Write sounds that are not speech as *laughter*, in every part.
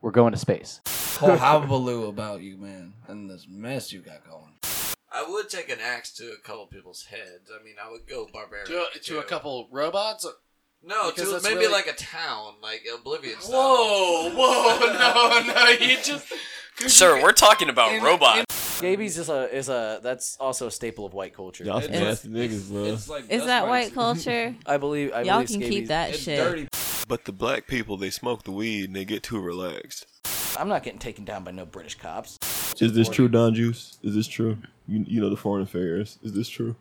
We're going to space. Whole hullabaloo about you, man, and this mess you got going. I would take an axe to a couple people's heads. I mean, I would go barbarian. To a, to a couple robots. No, because to that's maybe really- like a town, like Oblivion style. Whoa, whoa, *laughs* no, no, you just. Sir, we're talking about in- robots. Scabies is a is a that's also a staple of white culture. Y'all some It's- nasty niggas, bro. It's like Is dust that mites. white culture? *laughs* I believe I Y'all believe can scabies. keep that It's shit. dirty. But the black people, they smoke the weed and they get too relaxed. I'm not getting taken down by no British cops. Is this true, Don Juice? Is this true? You, you know the foreign affairs. Is this true?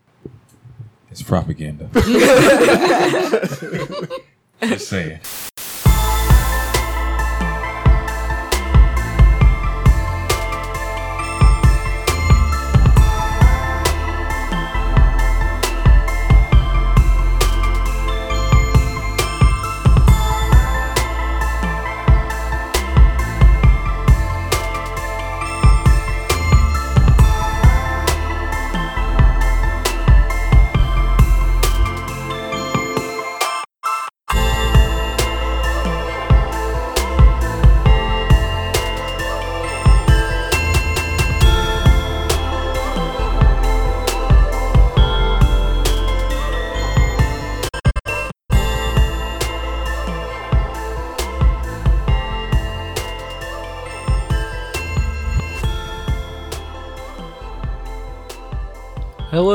It's propaganda. *laughs* Just saying.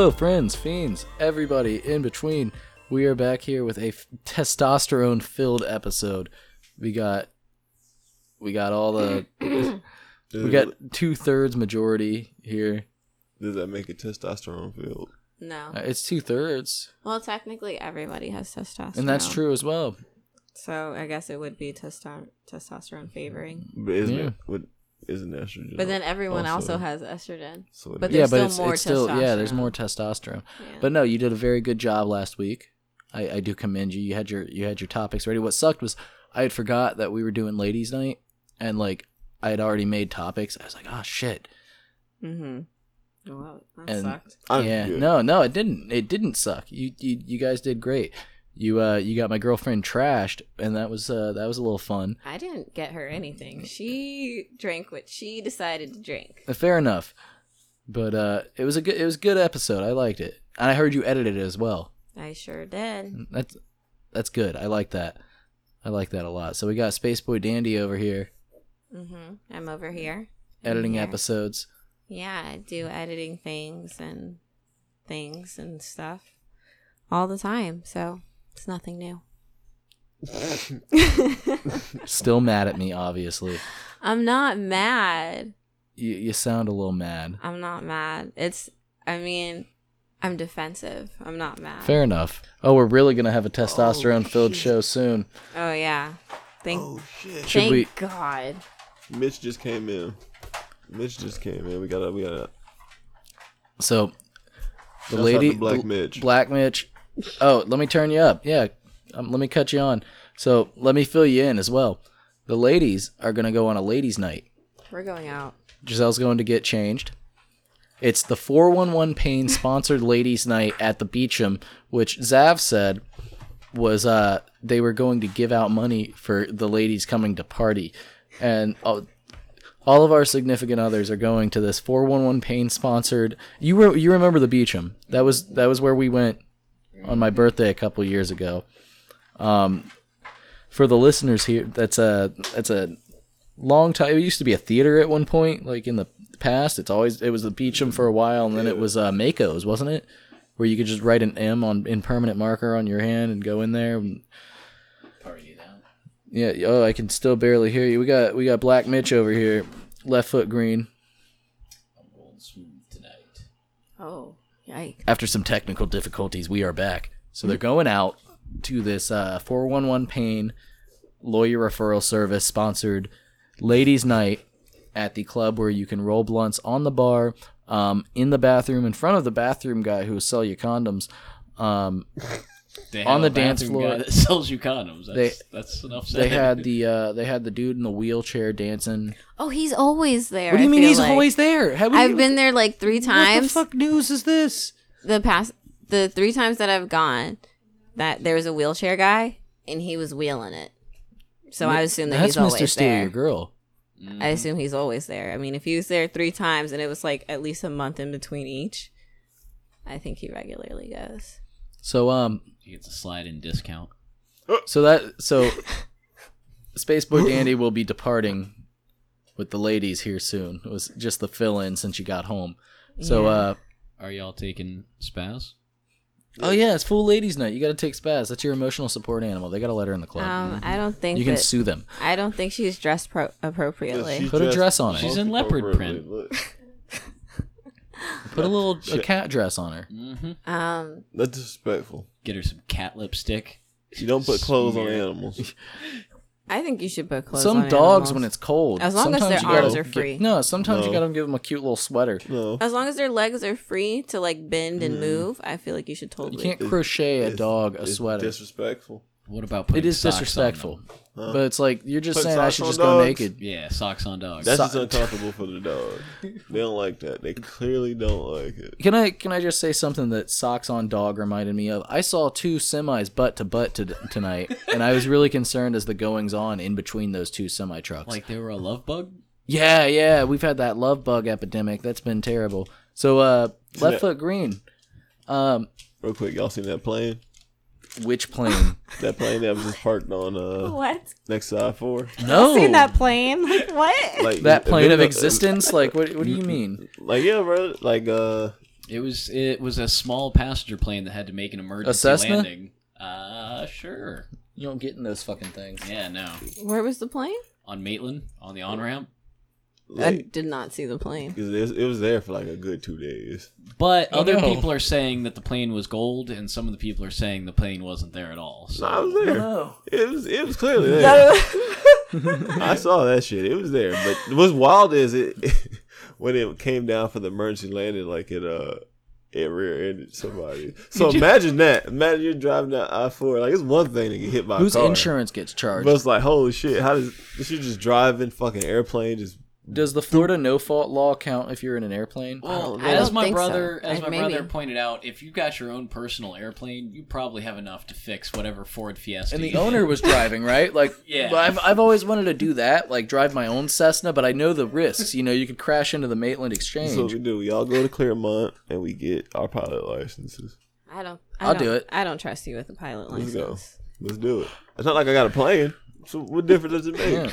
Hello, friends, fiends, everybody in between. We are back here with a f- testosterone-filled episode. We got, we got all the, *coughs* we got two thirds majority here. Does that make it testosterone filled? No. Uh, It's two thirds, Well, technically, everybody has testosterone. and that's true as well. So I guess it would be testo- testosterone favoring. But isn't Yeah. it? What isn't estrogen? But then everyone also, Also- has estrogen. So but makes- yeah, there's but still it's, more it's still yeah. There's more testosterone. Yeah. But no, you did a very good job last week. I, I do commend you. You had your you had your topics ready. What sucked was I had forgot that we were doing ladies' night, and like I had already made topics. I was like, oh shit. Mm-hmm. Well, that And- sucked. Yeah, no, no, it didn't. It didn't suck. You you you guys did great. You uh you got my girlfriend trashed, and that was uh that was a little fun. I didn't get her anything. She drank what she decided to drink. Uh, Fair enough. But uh it was a good it was a good episode. I liked it, and I heard you edited it as well. I sure did. That's that's good. I like that. I like that a lot. So we got Space Boi Dandy over here Mm-hmm. I'm over here. editing here. episodes. Yeah, I do editing things and things and stuff all the time. So it's nothing new. *laughs* Still mad at me, obviously. I'm not mad. You you sound a little mad. I'm not mad. It's, I mean, I'm defensive. I'm not mad. Fair enough. Oh, we're really gonna have a oh, testosterone filled show soon. Oh, yeah. Thank, Oh shit! Should thank we- God. Mitch just came in. Mitch just came in. We got to We got to So the Shouts out lady to Black Mitch. Black Mitch. Oh, let me turn you up. Yeah. Um, let me cut you on. So let me fill you in as well. The ladies are gonna go on a ladies' night. We're going out. Giselle's going to get changed. It's the 411 Pain sponsored *laughs* ladies' night at the Beacham, which Zav said was uh they were going to give out money for the ladies coming to party, and all, all of our significant others are going to this 411 Pain sponsored. You re- you remember the Beacham? That was that was where we went on my birthday a couple years ago. Um, for the listeners here, that's a that's a long time. It used to be a theater at one point, like in the past. It's always it was the Beacham for a while, and then it was uh, Mako's, wasn't it? Where you could just write an M on in permanent marker on your hand and go in there. And, yeah. Oh, I can still barely hear you. We got we got Black Mitch over here, left foot green. Oh, yikes. After some technical difficulties, we are back. So they're going out to this uh, 411 Pain lawyer referral service sponsored ladies' night at the club where you can roll blunts on the bar, um, in the bathroom, in front of the bathroom guy who will sell you condoms. Um, They On the dance floor. guy that sells you condoms. That's, They- that's enough said. they had the *laughs* uh, they had the dude in the wheelchair dancing. Oh, he's always there. What do you I mean he's like. always there? Have I've been there like three times. What the times. fuck news is this? the past the three times that I've gone, that there was a wheelchair guy and he was wheeling it. So I assume that That's he's always Mr. Steal there. Your Girl. I assume he's always there. I mean, if he was there three times and it was like at least a month in between each, I think he regularly goes. So um, He gets a slide in discount. *gasps* so that so *laughs* Space Boi Dandy will be departing with the ladies here soon. It was just the fill in since you got home. So Yeah. uh, Are y'all taking spaz? oh yeah, it's full ladies' night. You got to take Spaz. That's your emotional support animal. They got to let her in the club. Um, I don't think you can that, sue them. I don't think she's dressed pro- appropriately. She's Put a dress on her. She's in leopard print. Look, Put a little a cat dress on her. Mm-hmm. Um, That's disrespectful. Get her some cat lipstick. You don't put clothes on animals. I think you should put clothes Some on dogs, animals. when it's cold, As long as their you gotta arms are gi- free. no, sometimes you No. got to give them a cute little sweater. No. As long as their legs are free to like bend and move, I feel like you should Mm. You totally. can't crochet a It's- dog a it's sweater. Disrespectful. What about putting It is socks on disrespectful. them? But it's like you're just Put saying I socks should on just go dogs? naked. Yeah, socks on dogs. That's So- just uncomfortable for the dog. They don't like that. They clearly don't like it. Can I can I just say something that socks on dog reminded me of? I saw two semis butt to butt to, tonight, and I was really concerned as the goings on in between those two semi trucks. like they were a love bug. yeah, yeah, we've had that love bug epidemic. That's been terrible. So, uh, left that- foot green. Um, Real quick, y'all seen that plane? Which plane? *laughs* That plane that was just parked on uh What? next to I four. no, I've Seen that plane? *laughs* Like what? Like that plane of existence. Like, what? What do you mean? Like yeah, bro. Like uh, It was it was a small passenger plane that had to make an emergency Cessna? landing. Uh, sure. You don't get in those fucking things. Yeah, no. Where was the plane? On Maitland, on the on ramp. I did not see the plane. 'cause it, was, it was there for like a good two days. But Oh, other no. people are saying that the plane was gold, and some of the people are saying the plane wasn't there at all. So No, I was there. No. It was it was clearly *laughs* there. *laughs* I saw that shit. It was there. But what's wild is it *laughs* when it came down for the emergency landing, like it uh it rear ended somebody. So imagine that. Imagine you're driving down I four. Like it's one thing to get hit by Whose a car. insurance gets charged? But it's like holy shit. How does is she just driving fucking airplane? Just Does the Florida no fault law count if you're in an airplane? Well, I as don't my think so. brother, as I- my maybe. brother pointed out, if you've got your own personal airplane, you probably have enough to fix whatever Ford Fiesta. And the owner *laughs* was driving, right? Like, *laughs* Yeah. I've, I've always wanted to do that, like drive my own Cessna, but I know the risks. You know, you could crash into the Maitland Exchange. that's what we do. We all go to Claremont and we get our pilot licenses. I don't. I I'll don't, do it. I don't trust you with the pilot Let's go. license. Let's do it. It's not like I got a plane. So what difference does it make?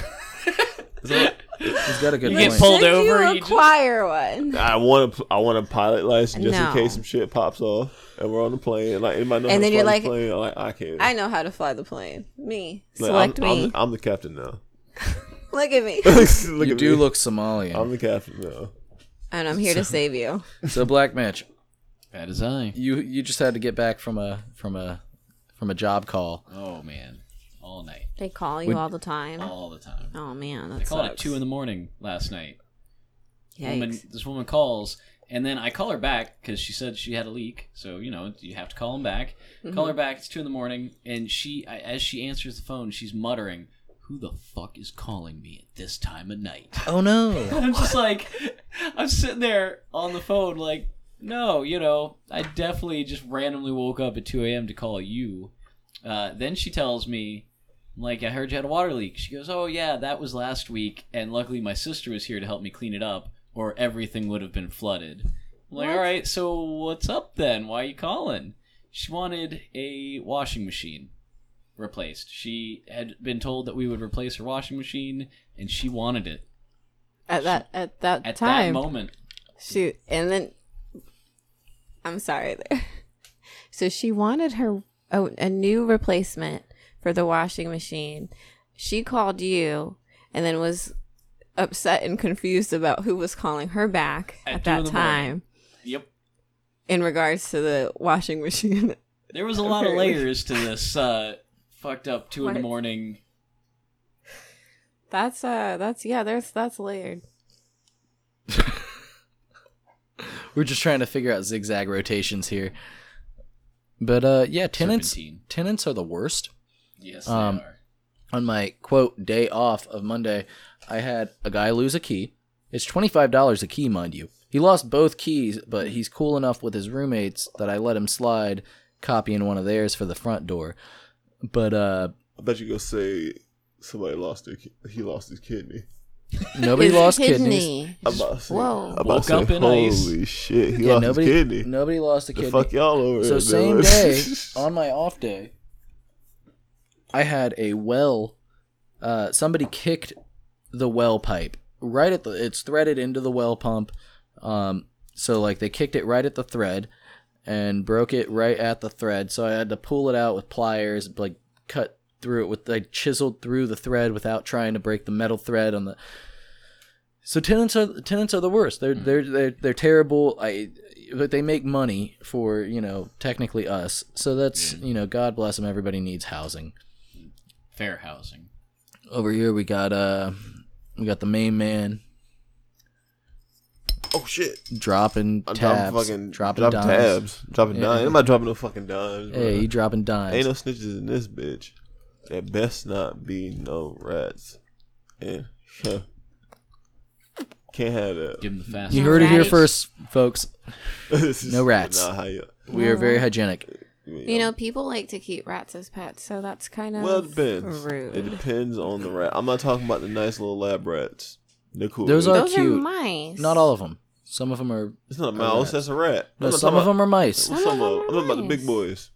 Yeah. *laughs* He's got a good You point. get pulled Should over. You you just- acquire one. I want a, I want a pilot license just No. in case some shit pops off and we're on the plane. Like anybody know how And to then you're fly like, the plane? I'm like I can't. I know how to fly the plane. Me. Like, Select I'm, me. I'm, I'm the captain now. *laughs* Look at me. *laughs* look you at do me. look Somalian. I'm the captain now. and I'm here to save you. so Black Mitch. Bad as I. you you just had to get back from a from a from a job call. Oh man, all night, They call you Would- all the time. all the time. Oh man, I that called at two in the morning last night. Woman, this woman calls, and then I call her back because she said she had a leak. So you know you have to call them back. Call Mm-hmm. her back. It's two in the morning, and she, as she answers the phone, she's muttering, "Who the fuck is calling me at this time of night?" Oh no! *laughs* I'm just like, I'm sitting there on the phone, like, no, you know, I definitely just randomly woke up at 2 a.m. to call you. Uh, then she tells me, like, I heard you had a water leak. She goes, oh, yeah, that was last week, and luckily my sister was here to help me clean it up, or everything would have been flooded. I'm like, What? all right, so what's up then? Why are you calling? She wanted a washing machine replaced. She had been told that we would replace her washing machine, and she wanted it At that at that at time. that moment. Shoot, and then I'm sorry there. *laughs* So she wanted her a, a new replacement for the washing machine. She called you and then was upset and confused about who was calling her back At at, that the morning. time Yep. in regards to the washing *laughs* machine. There was a lot of *laughs* layers to this uh, fucked up two in the morning. That's uh that's yeah, there's that's layered. *laughs* We're just trying to figure out zigzag rotations here. But uh, yeah, tenants Serpentine. tenants are the worst. Yes, Um, they are. on my quote day off of Monday, I had a guy lose a key. It's twenty five dollars a key, mind you. He lost both keys, but he's cool enough with his roommates that I let him slide, copying one of theirs for the front door. But uh, I bet you go say somebody lost their ki- he lost his kidney. *laughs* Nobody His lost kidneys. kidney. I'm about to say, Whoa. I'm about Woke to say, up in holy ice. shit, he Yeah, lost nobody, his kidney. nobody lost a the kidney. fuck y'all over So here same doing? day *laughs* on my off day, I had a well. Uh, somebody kicked the well pipe right at the. It's threaded into the well pump. Um, so like they kicked it right at the thread, and broke it right at the thread. So I had to pull it out with pliers, like cut through it with like chiseled through the thread without trying to break the metal thread on the. So tenants are tenants are the worst. They're they're they're they're terrible. I but they make money for you know technically us. So that's you know God bless them. Everybody needs housing. Fair housing. Over here we got uh we got the main man Oh shit. dropping I'm tabs, dropping fucking dropping dropping dimes. tabs, dropping Yeah. dimes. I'm not dropping no fucking dimes. Hey, bro. you dropping dimes. Ain't no snitches in this bitch. There best not be no rats. And huh. can't have that. Give him the fast. you heard it here first, folks. *laughs* No rats. Not you, We are very hygienic. You know, um, people like to keep rats as pets, so that's kind of Well, it depends. rude. It depends on the rat. I'm not talking about the nice little lab rats. They're cool. Those are Those are mice. Not all of them. Some of them are. It's not a mouse. rats. That's a rat. No, I'm not some talking of them are mice. Some Some of of them I'm are talking about the big boys.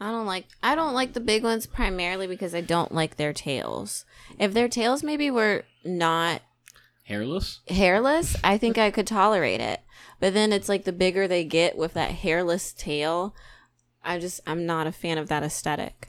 I don't like I don't like the big ones primarily because I don't like their tails. If their tails maybe were not Hairless. hairless, I think I could tolerate it. But then it's like the bigger they get with that hairless tail, I just I'm not a fan of that aesthetic.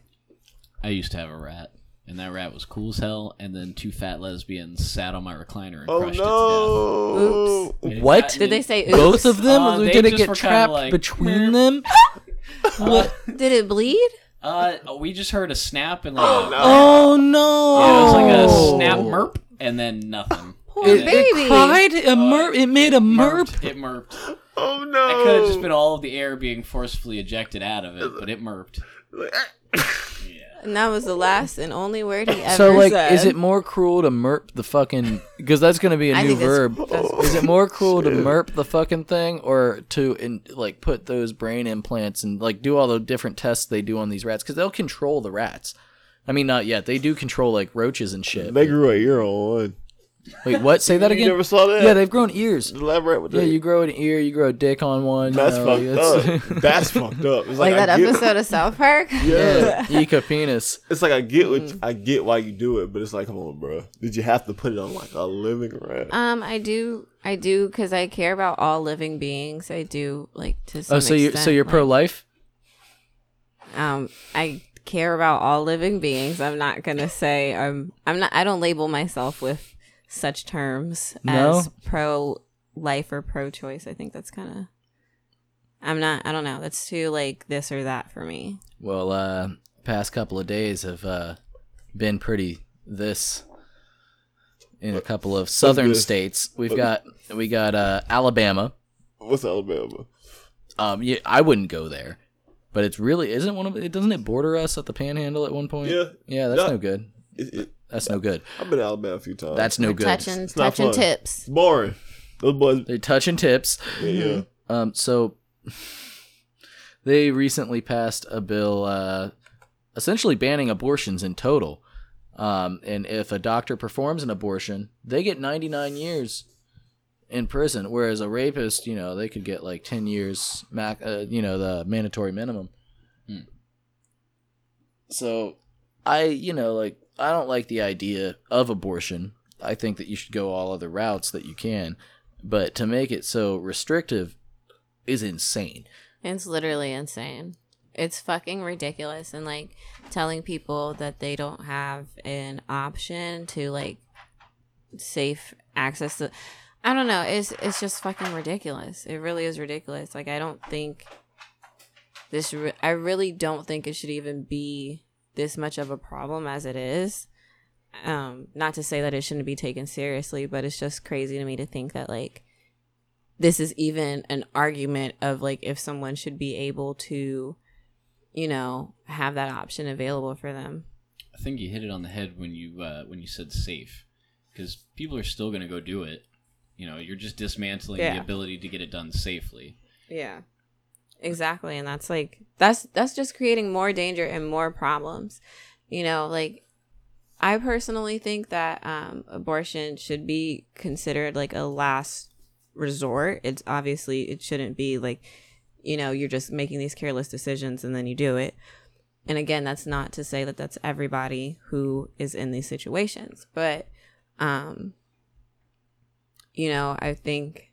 I used to have a rat, and that rat was cool as hell. And then two fat lesbians sat on my recliner and Oh crushed no! it to death. And it What? got Did they say Both of them? Uh, they Did it just get were kinda trapped like, between them? *laughs* what? Did it bleed? Uh, we just heard a snap and like, Oh, no. Oh no! yeah, it was like a snap merp, and then nothing. Poor It, And it baby. cried. A merp. It made a merp. merped. It merped. Oh no! That could have just been all of the air being forcefully ejected out of it, but it merped. *laughs* And that was the last and only word he ever said. So like, said. is it more cruel to merp the fucking? Because that's gonna be a I new think that's- verb. that's- oh, Is it more cruel to merp the fucking thing, or to in, like put those brain implants and like do all the different tests they do on these rats? Because they'll control the rats. I mean, not yet. They do control like roaches and shit. They grew a ear on one. Wait, what? Say that *laughs* You again. never saw that? Yeah, they've grown ears. Elaborate with the Yeah, you grow an ear, you grow a dick on one. That's you know, fucked it's- up. *laughs* That's fucked up. It's like like, that I get, episode of South Park? *laughs* Yeah. Eka penis. It's like I get what Mm. I get why you do it, but it's like, come on, bro. Did you have to put it on like a living rat? Um, I do, I do, because I care about all living beings. I do like to some Oh, so you so you're like, pro life? Um, I care about all living beings. I'm not gonna say I'm. I'm not. I don't label myself with such terms No? as pro life or pro choice. I think that's kind of. I'm not. I don't know. That's too like this or that for me. Well, uh, past couple of days have uh, been pretty this in a couple of southern states. We've got we got uh, Alabama. What's Alabama? Um, yeah, I wouldn't go there, but it's really isn't one of it. Doesn't it border us at the Panhandle at one point? Yeah. yeah. That's No. no good. It, it, That's no good. I've been to Alabama a few times. That's no good. touching, It's not touching fun. tips. It's boring. Those boys. They're touching tips. Yeah, yeah. Um, so *laughs* they recently passed a bill uh, essentially banning abortions in total. Um, and if a doctor performs an abortion, they get 99 years in prison, whereas a rapist, you know, they could get like 10 years, mac- uh, you know, the mandatory minimum. Hmm. So I, you know, like, I don't like the idea of abortion. I think that you should go all other routes that you can. But to make it so restrictive is insane. It's literally insane. It's fucking ridiculous. And like telling people that they don't have an option to like safe access to I don't know. It's it's just fucking ridiculous. It really is ridiculous. Like I don't think this re- I really don't think it should even be this much of a problem as it is. Um not to say that it shouldn't be taken seriously, but it's just crazy to me to think that like this is even an argument of like if someone should be able to you know have that option available for them I think you hit it on the head when you uh, when you said safe, because people are still gonna go do it. You know, you're just dismantling the ability to get it done safely. yeah exactly and that's like that's that's just creating more danger and more problems you know like I personally think that um, abortion should be considered like a last resort. It's obviously it shouldn't be like, you know, you're just making these careless decisions and then you do it. And again, that's not to say that that's everybody who is in these situations, but um, you know, I think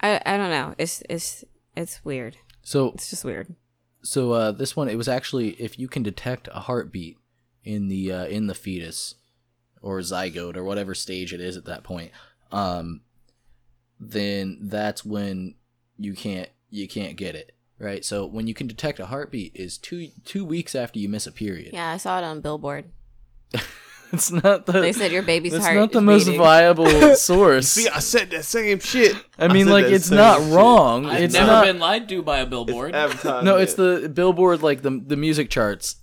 I I don't know. It's it's it's weird. So It's just weird. so uh, this one it was actually if you can detect a heartbeat in the uh, in the fetus or zygote or whatever stage it is at that point, um, then that's when you can't you can't get it right. So when you can detect a heartbeat is two two weeks after you miss a period. Yeah, I saw it on Billboard. *laughs* *laughs* It's not the They said your baby's that's heart not the is most beating. viable *laughs* source. See, I said that same shit. I mean, said like it's not shit. wrong. I've it's never not. been lied to by a billboard. Advertisement. no, it's the billboard, like the the music charts.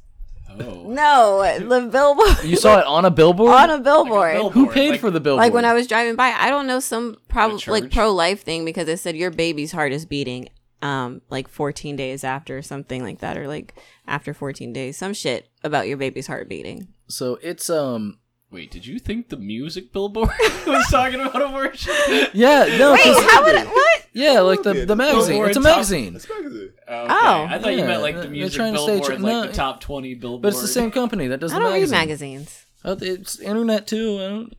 oh. No, the billboard. You saw it on a billboard. on a billboard. billboard. Who paid like- for the billboard? like when I was driving by, I don't know some probably like pro life thing because it said your baby's heart is beating um like 14 days after or something like that or like after 14 days some shit about your baby's heart beating. So it's um Wait, did you think the music billboard *laughs* was talking about abortion? yeah no Wait, 'cause- how would it what? yeah like the the magazine Billboard it's a top- magazine It's magazine. Okay. Oh. I thought you Yeah, meant like they're the music trying to stay billboard, tr- like no, the top twenty billboard. but it's the same company that does I the don't read magazine. magazines. Oh, it's internet too. I don't.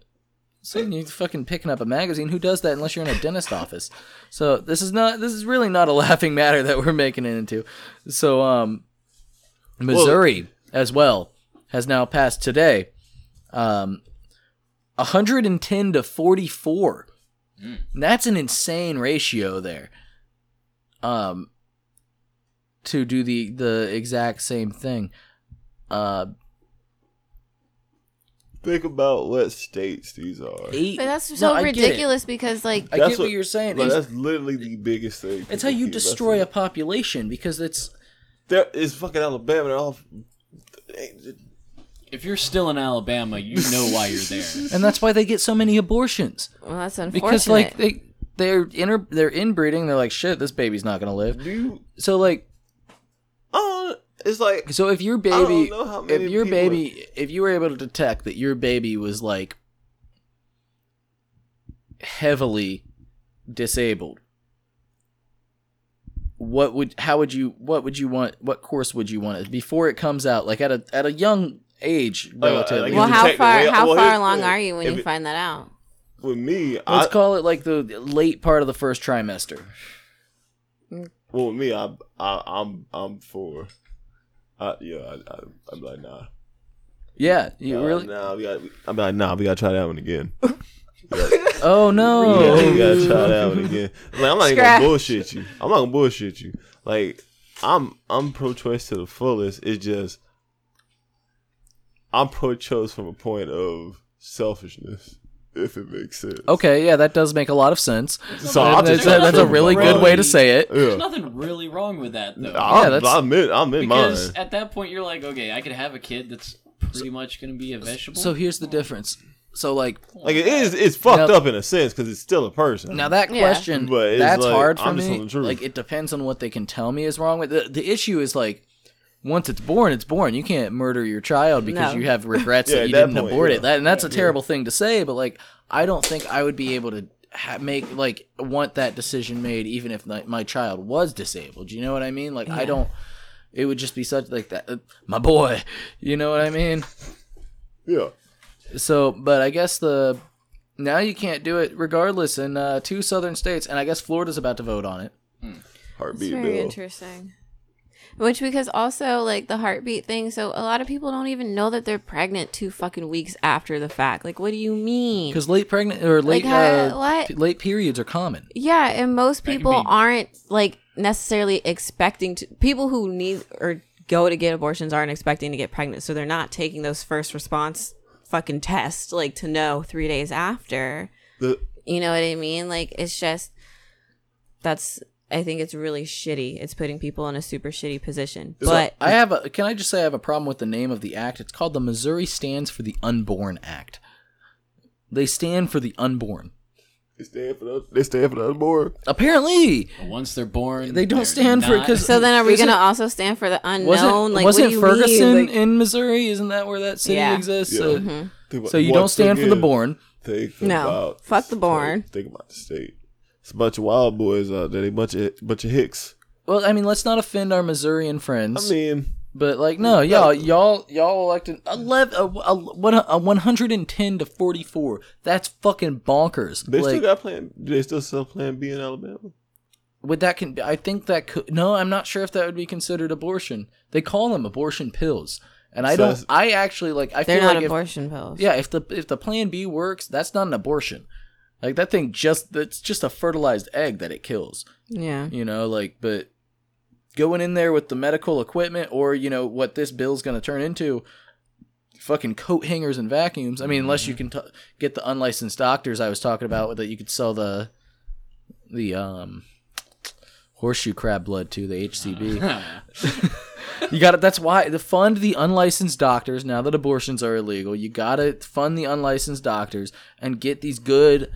So you fucking picking up a magazine. Who does that unless you're in a dentist office? So this is not. This is really not a *laughs* laughing matter that we're making it into. So um, Missouri as well has now passed today. Um, 110 to 44. That's an insane ratio there. Um, to do the the exact same thing. Uh, Think about what states these are. eight. But that's so I get it. ridiculous because like I get what, what- you're saying. Like, that's literally the biggest thing. it's how you destroy a population because it's There is fucking Alabama. They're all. If you're still in Alabama, you know why you're there. *laughs* and that's why they get so many abortions well that's unfortunate. because like they they're inter they're inbreeding. They're like shit. This baby's not gonna live. Do you? So like Oh, it's like so if your don't baby know how if your people- baby if you were able to detect that your baby was like heavily disabled what would how would you what would you want what course would you want it before it comes out like at a at a young age Oh, relatively like well, how detect far how well, far along thing. are you when you it- find that out? with me. let's I, call it like the late part of the first trimester well, with me, I, I, I'm, I'm for. Uh, yeah, I, I, I'm like, nah. yeah you Nah, really Nah, we got. I'm like, nah, we gotta try that one again. *laughs* oh no gotta, we gotta try that one again. Like, I'm not even gonna bullshit you. I'm not gonna bullshit you. Like, I'm, I'm pro-choice to the fullest. It's just, I'm pro-choice from a point of selfishness, if it makes sense. okay yeah that does make a lot of sense So I'll that's, just a, that's a really Really? good way to say it Yeah. There's nothing really wrong with that though. I'm, Yeah, that's- I'm in, I'm in because mine. at that point you're like, okay, I could have a kid that's pretty much gonna be a vegetable. so here's the difference so like Like it is, it's fucked Now- up in a sense because it's still a person. Now that Yeah. question, But it's that's like, hard for I'm just me. telling the truth. Like it depends on what they can tell me is wrong with the the issue is like once it's born, it's born. You can't murder your child because No. you have regrets *laughs* Yeah, that at you that didn't point, abort yeah. it. That, and that's a terrible thing to say, but like I don't think I would be able to ha- make like want that decision made even if my, my child was disabled. You know what I mean? Like I Yeah. don't. It would just be such like that. uh, my boy, you know what I mean? yeah. So, but I guess the now you can't do it regardless in uh, two southern states, and I guess Florida's about to vote on it. It's Heartbeat very bill. interesting. Which because also like the heartbeat thing, so a lot of people don't even know that they're pregnant two fucking weeks after the fact. Like, what do you mean? Because late pregnant or late Like, how- uh, what? p- late periods are common. Yeah, and most people be- aren't like necessarily expecting to. People who need or go to get abortions aren't expecting to get pregnant, so they're not taking those first response fucking tests like to know three days after. The, You know what I mean? Like it's just that's I think it's really shitty. It's putting people in a super shitty position. But I have a. Can I just say I have a problem with the name of the act? It's called the Missouri Stands for the Unborn Act. They stand for the unborn. They stand for the. They stand for the unborn. Apparently, But once they're born, They don't they're stand for it 'cause- So then, are we gonna also stand for the unknown? wasn't like, wasn't what do you Ferguson mean? Like- in Missouri? Isn't that where that city Yeah. exists? Yeah. So, mm-hmm. Think about- so you don't once stand for the born. Think No. about Fuck the born. Think about the state. It's a bunch of wild boys out there. They bunch of bunch of hicks. Well, I mean, let's not offend our Missourian friends. I mean, But like, no, y'all, y'all, y'all elected 11, a, a, a, 110 to forty four. That's fucking bonkers. they like, still got plan. Do they still sell Plan B in Alabama? would that can? I think that could. No, I'm not sure if that would be considered abortion. They call them abortion pills, and I So don't. I actually like. I They're feel not like if, abortion pills. yeah, if the if the Plan B works, that's not an abortion. Like that thing just that's just a fertilized egg that it kills. Yeah. You know, like but going in there with the medical equipment or you know what this bill's going to turn into fucking coat hangers and vacuums. I mean, unless you can t- get the unlicensed doctors I was talking about that you could sell the the um horseshoe crab blood to the HCB. *laughs* *laughs* you got to That's why the fund the unlicensed doctors now that abortions are illegal. You got to fund the unlicensed doctors and get these good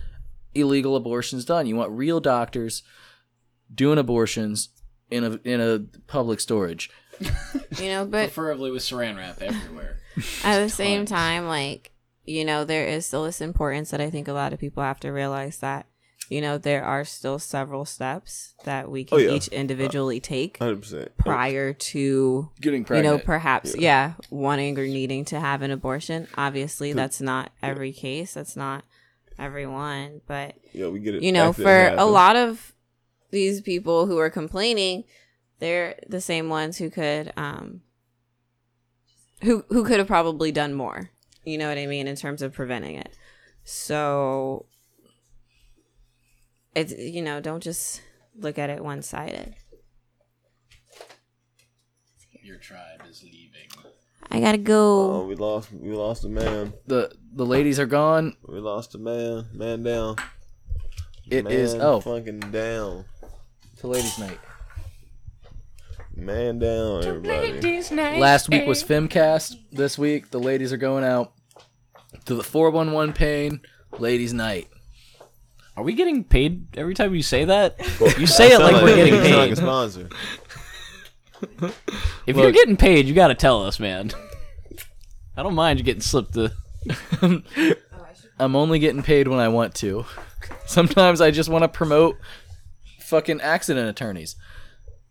illegal abortions done. You want real doctors doing abortions in a in a public storage. *laughs* You know, but preferably with saran wrap everywhere. *laughs* at the same time, like, you know, there is still this importance that I think a lot of people have to realize that, you know, there are still several steps that we can Oh, yeah. each individually uh, take Hundred percent. prior to Getting pregnant. you know perhaps yeah. wanting or needing to have an abortion obviously that's not every case that's not everyone but Yeah, we get it. you know for a lot of these people who are complaining they're the same ones who could um who who could have probably done more. You know what i mean? In terms of preventing it. So it's you know don't just look at it one-sided Your tribe is leaving. i gotta go Oh, we lost. We lost a man. the the ladies are gone. We lost a man. Man down. It man is oh fucking down. to ladies night. Man down, everybody. Last week was Femcast. This week the ladies are going out to the 411 pain ladies night. Are we getting paid every time you say that? You say it like we're getting you sound like a paid. sponsor. *laughs* *laughs* If you're getting paid, you got to tell us, man. I don't mind you getting slipped the. *laughs* I'm only getting paid when I want to. Sometimes I just want to promote fucking accident attorneys.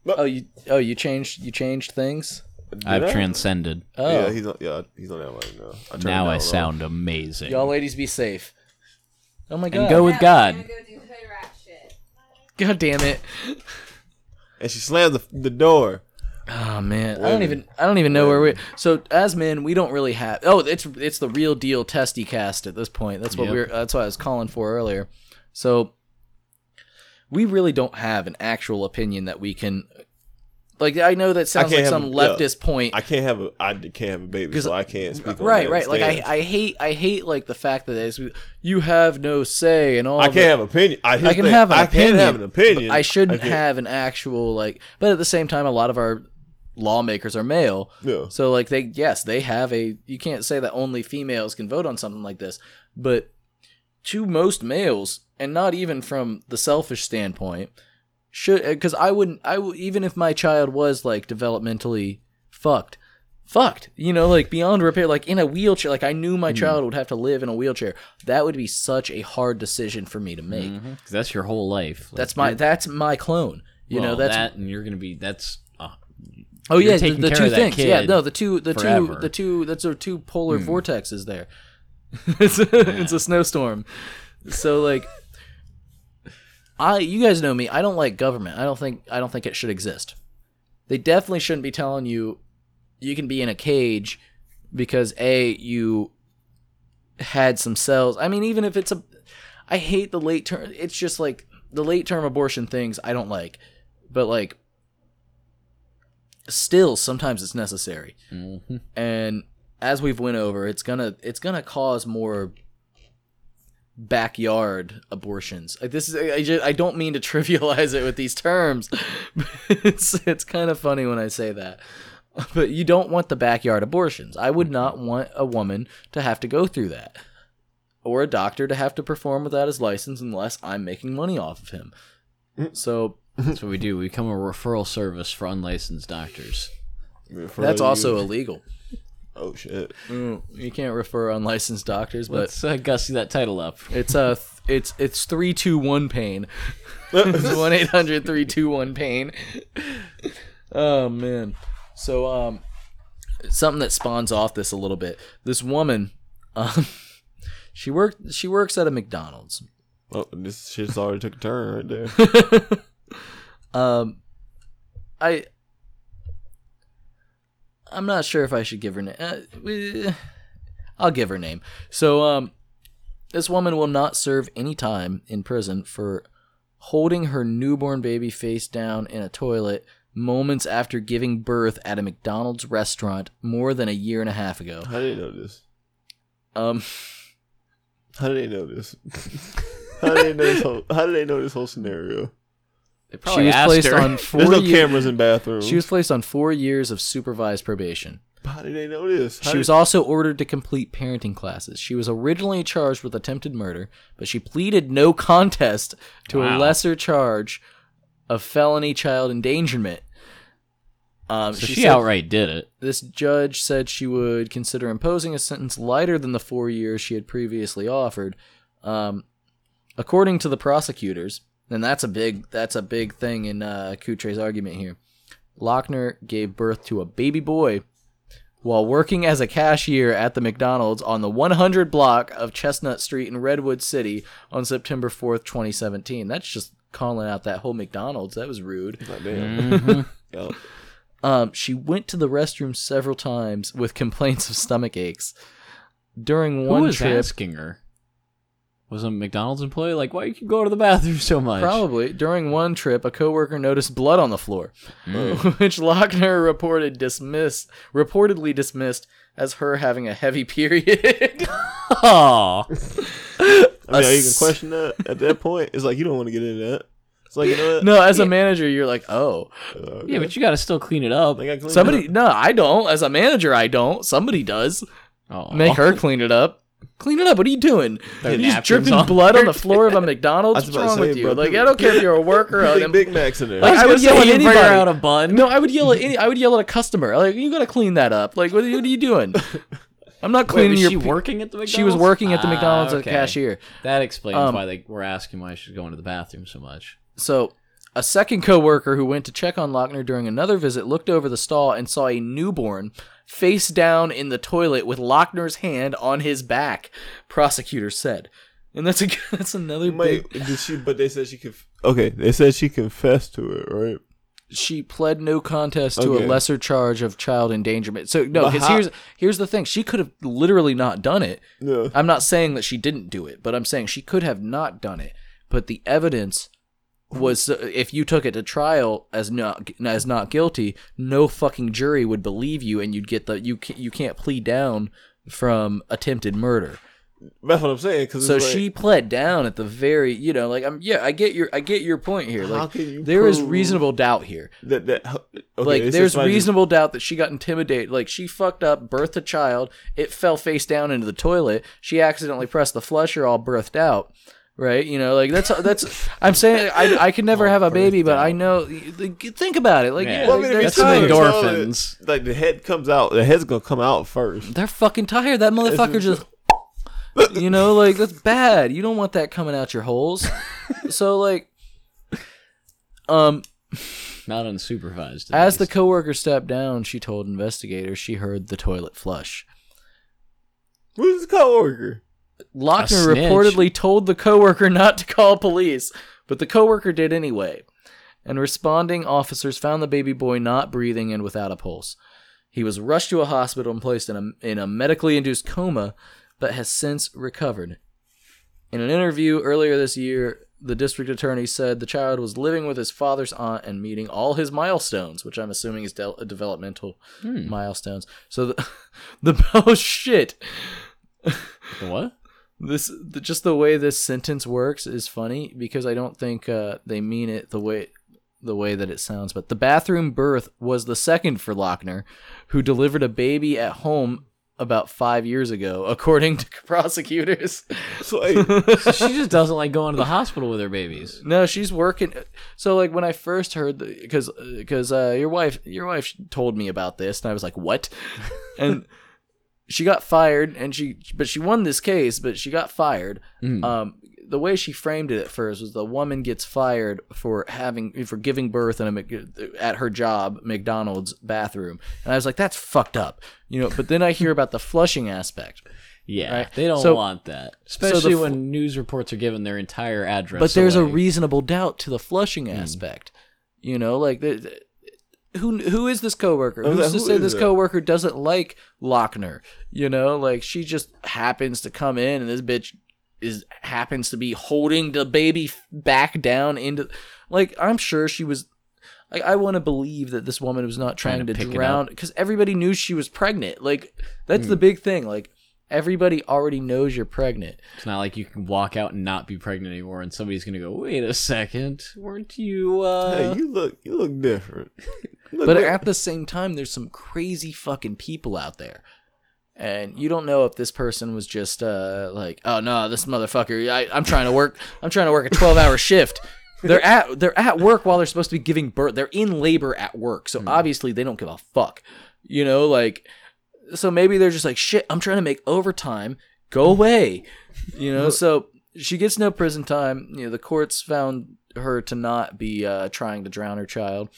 Oh, you oh you changed you changed things. I've I? transcended. Oh, Yeah, he's on. Yeah, he's on that right now. I Now I low. sound amazing. y'all ladies be safe. Oh my god! and go with God. God damn it! And she slammed the, the door. Oh man, I don't even I don't even know where we. So as men, we don't really have. Oh, it's it's the real deal testy cast at this point. That's what Yep. we're. That's what I was calling for earlier. So we really don't have an actual opinion that we can. Like I know that sounds like can't some have- yeah. leftist point. I can't have a. I can't have a baby, 'Cause- so I can't speak on right, that right. Like I, stance. I hate, I hate like the fact that it's, you have no say and all. I the- can't have opinion. I, I can the have an opinion I opinion. can have an opinion. but I shouldn't can't- have an actual like. But at the same time, a lot of our lawmakers are male. Yeah. So like they yes they have a. You can't say that only females can vote on something like this, but to most males, and not even from the selfish standpoint, should uh, because I wouldn't I would even if my child was like developmentally fucked. Fucked, you know, like beyond repair, like in a wheelchair. Like I knew my mm-hmm. child would have to live in a wheelchair. That would be such a hard decision for me to make. 'Cause that's your whole life. Like, That's my that's my clone. You know, that's that, and you're gonna be. That's. Oh yeah, the, the two things. Yeah, no, the two, the two, the two. That's our two polar Hmm. vortexes there. *laughs* it's, a, it's a snowstorm. So like, I you guys know me. I don't like government. I don't think I don't think it should exist. They definitely shouldn't be telling you you can be in a cage because a you had some cells. I mean, even if it's a, I hate the late term. It's just like the late term abortion things. I don't like, but like, still sometimes it's necessary. mhm. And as we've went over, it's gonna it's gonna cause more backyard abortions. Like this is I, just, I don't mean to *laughs* trivialize it with these terms. *laughs* But it's it's kind of funny when I say that. But you don't want the backyard abortions. I would not want a woman to have to go through that. or a doctor to have to perform without his license unless I'm making money off of him. So That's what we do. We become a referral service for unlicensed doctors. Refer that's you- also illegal. Oh shit. Mm, You can't refer unlicensed doctors, but Let's uh, gussy that title up. it's a it's it's three two one pain. it's *laughs* one eight hundred three two one pain. Oh man. So um, something that spawns off this a little bit. This woman, um, *laughs* she worked she works at a McDonald's. Oh, this shit's already took a turn right there. *laughs* Um, I I'm not sure if I should give her name. Uh, we- I'll give her name. So um, this woman will not serve any time in prison for holding her newborn baby face down in a toilet moments after giving birth at a McDonald's restaurant more than a year and a half ago. How did they know this? Um, How did they know this? *laughs* how did they know this whole? How did they know this whole scenario? She was placed her. on *laughs* four There's no year- cameras in bathrooms. She was placed on four years of supervised probation. How did they know this? How She did- was also ordered to complete parenting classes. She was originally charged with attempted murder, but she pleaded no contest to a lesser charge of felony child endangerment. Um, so she, said- outright did it. This judge said she would consider imposing a sentence lighter than the four years she had previously offered. Um, according to the prosecutors, and that's a big that's a big thing in uh, Coutret's argument here. Lochner gave birth to a baby boy while working as a cashier at the McDonald's on the 100 block of Chestnut Street in Redwood City on September 4th, 2017. That's just calling out that whole McDonald's. That was rude. Like, damn. *laughs* Yo, Um, she went to the restroom several times with complaints of stomach aches. During one Who one was trip, asking her? Was a McDonald's employee like, why you keep going to the bathroom so much? probably during one trip, a coworker noticed blood on the floor, Mm. *laughs* which Lochner reported dismissed, reportedly dismissed as her having a heavy period. *laughs* *laughs* Aw. I mean, you can question that at that point? It's like you don't want to get into that. It's like you know what? no, as a manager, you're like, oh, Uh, Yeah, but you got to still clean it up. I got cleaned somebody. up. No, I don't. As a manager, I don't. Somebody does. Aw. Make her clean it up. Clean it up. What are you doing? There You're just dripping on blood on the floor of a McDonald's. *laughs* What's wrong with you? bro, Like, I don't care if you're a worker. or Big, an- Big Macs in there. Like, I I would would yell at say you anybody. out a bun. No, I would yell at any. I would yell at a customer. Like, you gotta clean that up. Like, what, what are you doing? *laughs* I'm not Wait, cleaning was your. she pe- working at the McDonald's? She was working at the Ah, McDonald's as a cashier. That explains Um, why they were asking why she's going to the bathroom so much. So, a second coworker who went to check on Lochner during another visit looked over the stall and saw a newborn face down in the toilet with Lochner's hand on his back. Prosecutor said, and that's a *laughs* that's another Wait, big. did she? But they said she could. Okay, they said she confessed to it, right? She pled no contest to Okay. a lesser charge of child endangerment. So no, because here's here's the thing: she could have literally not done it. No. I'm not saying that she didn't do it, but I'm saying she could have not done it. But the evidence was uh, if you took it to trial as not as not guilty, no fucking jury would believe you, and you'd get the you can't, you can't plead down from attempted murder. That's what I'm saying. Cause So like, she pled down at the very you know like I'm yeah I get your I get your point here. How Like can you there is reasned doubt here. that that okay, like there's reasonable doubt that she got intimidated like she fucked up birthed a child it fell face down into the toilet she accidentally pressed the flusher all birthed out right you know like that's that's *laughs* i'm saying i i could never have a baby but i know like, think about it like Yeah. yeah, Well, I mean, if that's you're some tired, tired. endorphins. tell it- Like the head comes out, the head's gonna come out first. they're fucking tired that motherfucker just *laughs* you know like that's bad you don't want that coming out your holes *laughs* so like um Not unsupervised. at As the least. coworker stepped down, she told investigators she heard the toilet flush. Who's his coworker? Lochner reportedly told the coworker not to call police, but the coworker did anyway. And responding officers found the baby boy not breathing and without a pulse. He was rushed to a hospital and placed in a, in a medically induced coma, but has since recovered. In an interview earlier this year, the district attorney said the child was living with his father's aunt and meeting all his milestones, which I'm assuming is del- developmental hmm. milestones. So the, *laughs* the *laughs* oh shit, The what? This the, just the way this sentence works is funny because I don't think uh, they mean it the way the way that it sounds. But the bathroom birth was the second for Lochner, who delivered a baby at home about five years ago, according to *laughs* prosecutors. So, hey, *laughs* she just doesn't like going to the hospital with her babies. No, she's working. So like when I first heard because because uh, your wife your wife told me about this and I was like what, and *laughs* she got fired and she but she won this case but she got fired. Um, the way she framed it at first was the woman gets fired for having for giving birth in a at her job McDonald's bathroom and I was like that's fucked up you know but then I hear about the flushing aspect Yeah, Right. they don't So- want that, especially fl- when news reports are given their entire address. but there's a reasonable doubt to the flushing aspect. You know, like the- who who is this coworker? Who's like, to who say this that? coworker doesn't like Lochner? You know, like she just happens to come in and this bitch is happens to be holding the baby back down into like I'm sure she was like I want to believe that this woman was not trying, Trying to to, pick drown because everybody knew she was pregnant. Like that's Hmm. the big thing. Like everybody already knows you're pregnant. It's not like you can walk out and not be pregnant anymore, and somebody's gonna go, "Wait a second, weren't you?" Uh... hey, you look you look different. *laughs* You look But different. at the same time, there's some crazy fucking people out there. And you don't know if this person was just uh, like, oh no, this motherfucker. I, I'm trying to work. I'm trying to work a 12 hour shift. They're at they're at work while they're supposed to be giving birth. They're in labor at work, so obviously they don't give a fuck. You know, like, so maybe they're just like, shit. I'm trying to make overtime. Go away. You know, so she gets no prison time. You know, the courts found her to not be uh, trying to drown her child.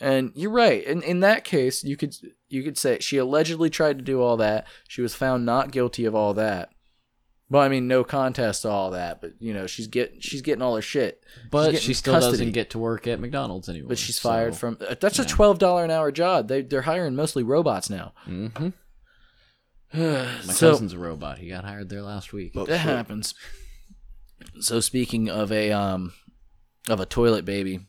And you're right. In in that case, you could you could say she allegedly tried to do all that. She was found not guilty of all that. Well, I mean, no contest to all that, but you know, she's get she's getting all her shit. but she still custody. doesn't get to work at McDonald's anymore. But she's fired so- from. uh, That's a twelve dollar an hour job. They they're hiring mostly robots now. Mhm. *sighs* My so cousin's a robot. He got hired there last week. Oh, that shit. happens. So speaking of a um of a toilet baby,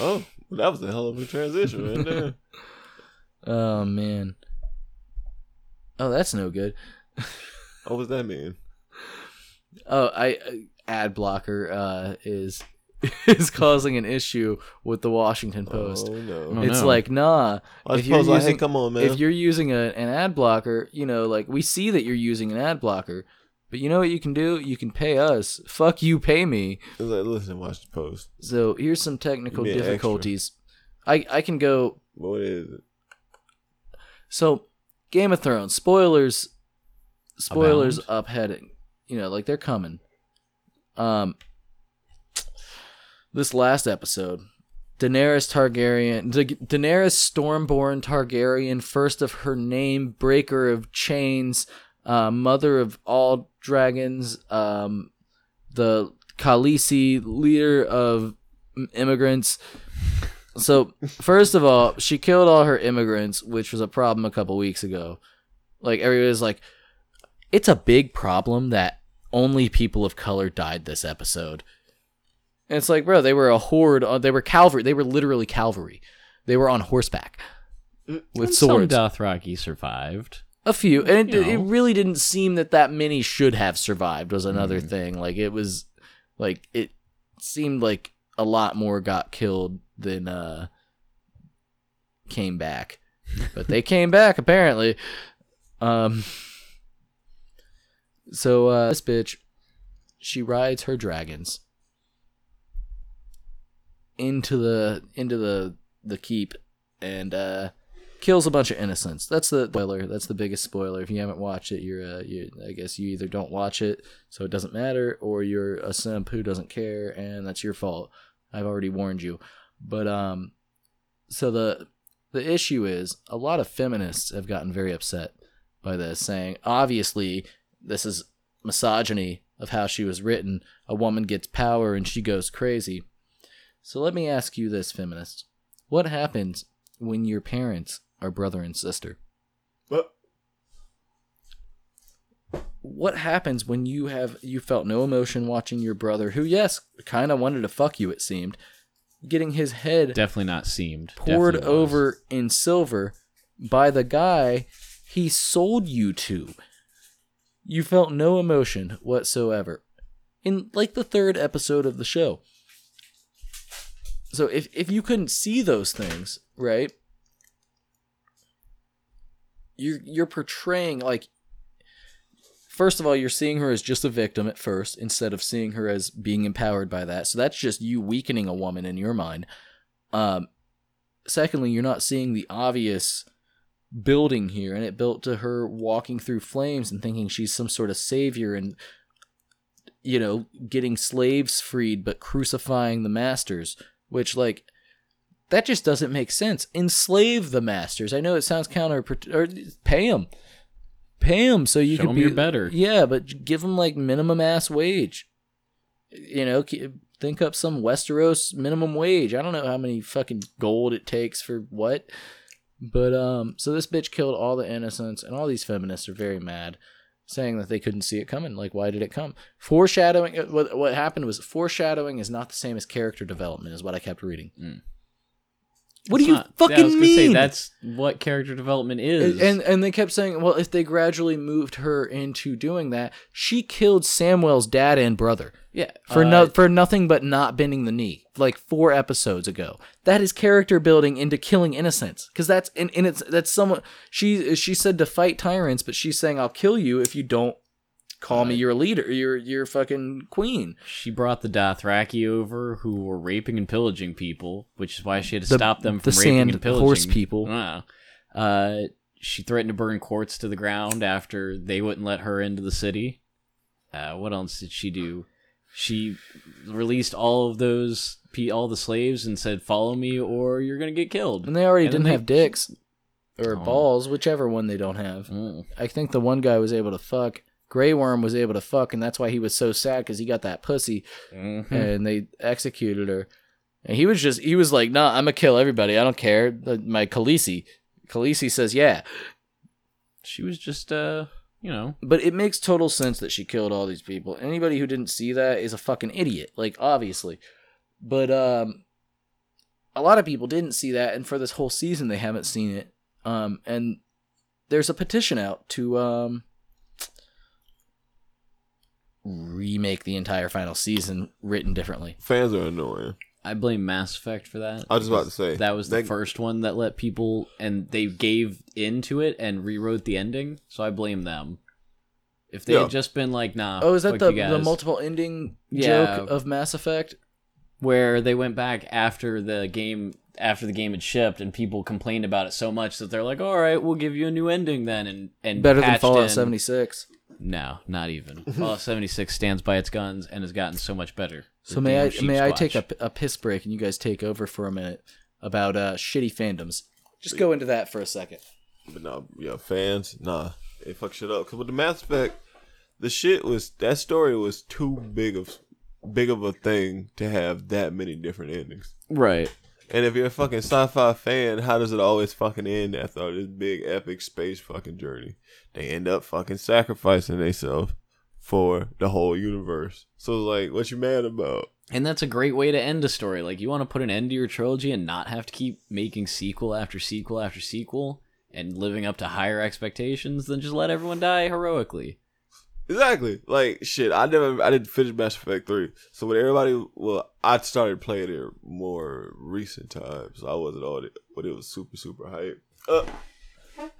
Oh, well, that was a hell of a transition right *laughs* there. *laughs* oh man, oh that's no good. What does that mean? *laughs* Oh, I uh, ad blocker uh, is *laughs* is causing an issue with the Washington Post. Oh no. Oh, it's no. like nah. I if you're suppose like, using hey, come on, man. if you're using a, an ad blocker, you know, like we see that you're using an ad blocker, but you know what you can do? You can pay us. Fuck you, pay me. Like, listen, watch the post. So here's some technical Give me an extra. difficulties. I I can go. What is it? So Game of Thrones spoilers. Spoilers Abound? up heading. You know, like they're coming. Um. This last episode, Daenerys Targaryen, Da- Daenerys Stormborn Targaryen, first of her name, breaker of chains, uh, mother of all dragons, um, the Khaleesi, leader of immigrants. So, first of all, she killed all her immigrants, which was a problem a couple weeks ago. Like, everybody's like, it's a big problem that only people of color died this episode. And it's like, bro, they were a horde. uh, They were cavalry. They were literally cavalry. They were on horseback with And Some swords. Dothraki survived. A few, and it, it really didn't seem that that many should have survived. Was another thing. Like it was, like it seemed like a lot more got killed than uh came back, but they came back apparently. Um. So uh, this bitch, she rides her dragons into the into the the keep and uh kills a bunch of innocents. That's the spoiler. That's the biggest spoiler. If you haven't watched it, you're uh, you I guess you either don't watch it, so it doesn't matter, or you're a simp who doesn't care, and that's your fault. I've already warned you. But um, so the the issue is a lot of feminists have gotten very upset by this, saying obviously this is misogyny of how she was written. A woman gets power and she goes crazy. So let me ask you this, feminist. What happens when your parents are brother and sister? What? What happens when you have you felt no emotion watching your brother, who yes, kind of wanted to fuck you, it seemed, getting his head Definitely not seemed. poured Definitely was. over in silver by the guy he sold you to. You felt no emotion whatsoever. In like the third episode of the show. So if if you couldn't see those things, right? You're you're portraying like first of all, you're seeing her as just a victim at first instead of seeing her as being empowered by that. So that's just you weakening a woman in your mind. Um, secondly, you're not seeing the obvious building here, and it built to her walking through flames and thinking she's some sort of savior and you know getting slaves freed but crucifying the masters which like that just doesn't make sense. Enslave the masters. I know it sounds counter or pay them pay them so you Show can be you're better. yeah but give them like minimum ass wage. You know think up some westeros minimum wage. I don't know how many fucking gold it takes for what. But um so this bitch killed all the innocents and all these feminists are very mad saying that they couldn't see it coming. Like why did it come? Foreshadowing what what happened was foreshadowing is not the same as character development is what i kept reading mm. What do you not- fucking yeah, I was gonna mean Say, that's what character development is. and and they kept saying, well, if they gradually moved her into doing that, she killed Samwell's dad and brother yeah, for uh, no for nothing but not bending the knee, like four episodes ago. That is character building into killing innocents, because that's and, and it's that's someone she she said to fight tyrants, but she's saying I'll kill you if you don't call me your leader, your your fucking queen. She brought the Dothraki over, who were raping and pillaging people, which is why she had to The- stop them the from raping sand and pillaging horse people. Ah. Uh, she threatened to burn Qarth to the ground after they wouldn't let her into the city. Uh, what else did she do? She released all of those, pe- all the slaves, and said, "Follow me, or you're gonna get killed." And they already And didn't they- have dicks or Oh. balls, whichever one they don't have. Mm. I think the one guy was able to fuck. Grey Worm was able to fuck, and that's why he was so sad because he got that pussy, Mhm. and they executed her. And he was just, he was like, "Nah, I'm gonna kill everybody. I don't care." My Khaleesi, Khaleesi says, "Yeah," She was just, uh, you know, but it makes total sense that she killed all these people. Anybody who didn't see that is a fucking idiot, like obviously. But um, a lot of people didn't see that, and for this whole season they haven't seen it. Um, and there's a petition out to um remake the entire final season written differently. Fans are annoying. I blame Mass Effect for that. I was just about to say that was the that- first one that let people and they gave into it and rewrote the ending. So I blame them. If they Yeah. had just been like, nah, Oh, is that the the multiple ending Yeah. joke of Mass Effect? where they went back after the game after the game had shipped and people complained about it so much that they're like, all right, we'll give you a new ending then and and Better than Fallout 76. No, not even. *laughs* Fallout 76 stands by its guns and has gotten so much better. So may I damn sheep may I take a, a piss break and you guys take over for a minute about uh shitty fandoms? Just go into that for a second. But no, yeah, fans, nah, they fuck shit up. Cause with the Mass Effect, the shit was that story was too big of big of a thing to have that many different endings. right? And if you're a fucking sci-fi fan, how does it always fucking end after all this big epic space fucking journey? They end up fucking sacrificing themselves for the whole universe. So like, what you mad about? And that's a great way to end a story. Like you want to put an end to your trilogy and not have to keep making sequel after sequel after sequel and living up to higher expectations, then just let everyone die heroically. Exactly. Like shit, I never, I didn't finish Mass Effect three. So when everybody, well, I started playing it more recent times. So I wasn't on it, but it was super, super hype. Uh,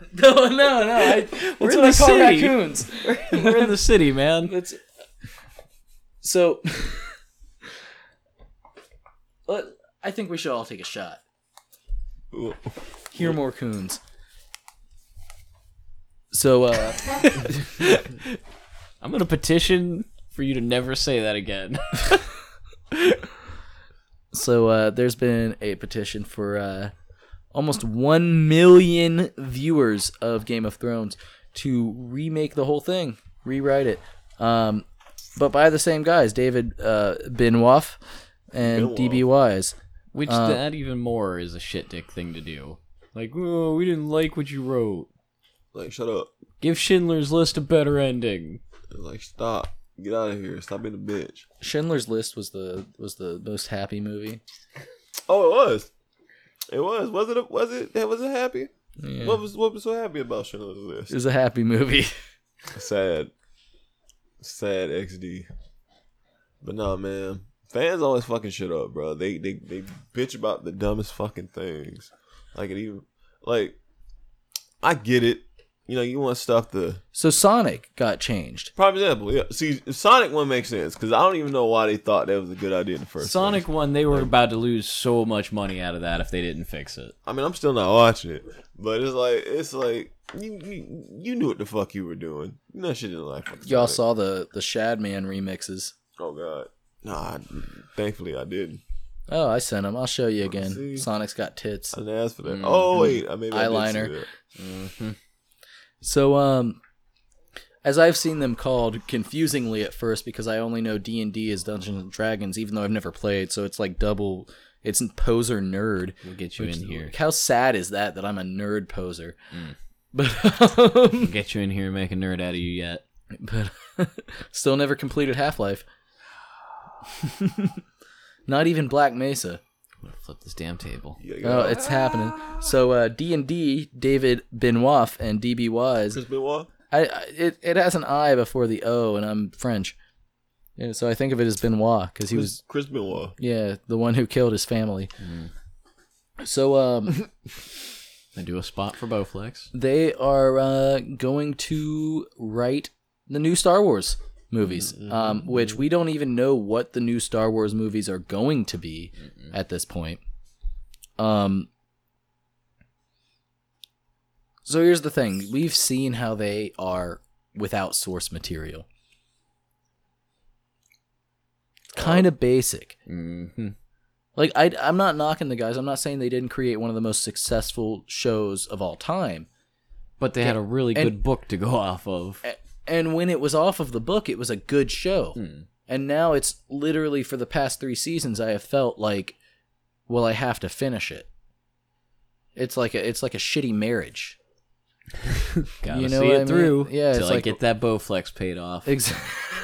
*laughs* No, no, no. I, that's *laughs* We're what in I the call city. raccoons. *laughs* We're in the city, man. That's so. Let, I think we should all take a shot. Hear more coons. So, uh, I'm gonna petition for you to never say that again. so uh, there's been a petition for uh, almost one million viewers of Game of Thrones to remake the whole thing, rewrite it. Um, but by the same guys, David uh, Benoit and Benoit. DB Weiss. Which Uh, that even more is a shit dick thing to do. Like, oh, we didn't like what you wrote. like, shut up. Give Schindler's List a better ending. Like, stop. Get out of here. Stop being a bitch. Schindler's List was the was the most happy movie. Oh, it was. It was. Was it? A, was it? Was it happy? Yeah. What was? What was so happy about Schindler's It List? was a happy movie. *laughs* Sad. Sad XD. But nah, man. Fans always fucking shit up, bro. They they they bitch about the dumbest fucking things. Like it even like I get it. You know, you want stuff to. So Sonic got changed. Prime example, yeah. See, Sonic one makes sense because I don't even know why they thought that was a good idea in the first. Sonic place. one, they were about to lose so much money out of that if they didn't fix it. I mean, I'm still not watching it, but it's like it's like you you, you knew what the fuck you were doing. You know, shit didn't like. Y'all saw the the Shadman remixes. Oh god, nah. I, thankfully, I didn't. Oh, I sent them. I'll show you again. see. Sonic's got tits. I didn't ask for that. Mm-hmm. Oh wait, I maybe I did see Eyeliner. So um as I've seen them called confusingly at first because I only know D&D as Dungeons and Dragons even though I've never played so it's like double it's poser nerd. We'll get you Which- in here. How sad is that that I'm a nerd poser? But um, We'll get you in here and make a nerd out of you yet. but *laughs* still never completed Half-Life. *laughs* Not even Black Mesa. Flip this damn table. Yeah, Oh, it's happening. So uh, D&D, David Benoit and DB Weiss Chris Benoit. I, I it it has an I before the O, and I'm French. Yeah, so I think of it as Benoit because he was Chris Benoit. yeah the one who killed his family. Mm. So um, *laughs* I do a spot for Bowflex. they are uh, going to write the new Star Wars movies, Mm-hmm. um, which we don't even know what the new Star Wars movies are going to be at this point. Um. So here's the thing: we've seen how they are without source material. Kind of basic. Mm-hmm. Like I, I'm not knocking the guys. I'm not saying they didn't create one of the most successful shows of all time. But they had a really And- good book to go off of. And when it was off of the book, it was a good show. Hmm. And now it's literally for the past three seasons, I have felt like, well, I have to finish it. It's like a, it's like a shitty marriage. *laughs* Gotta You know see it I mean? through. Yeah, it's till I like- get that Bowflex paid off. Exactly. *laughs*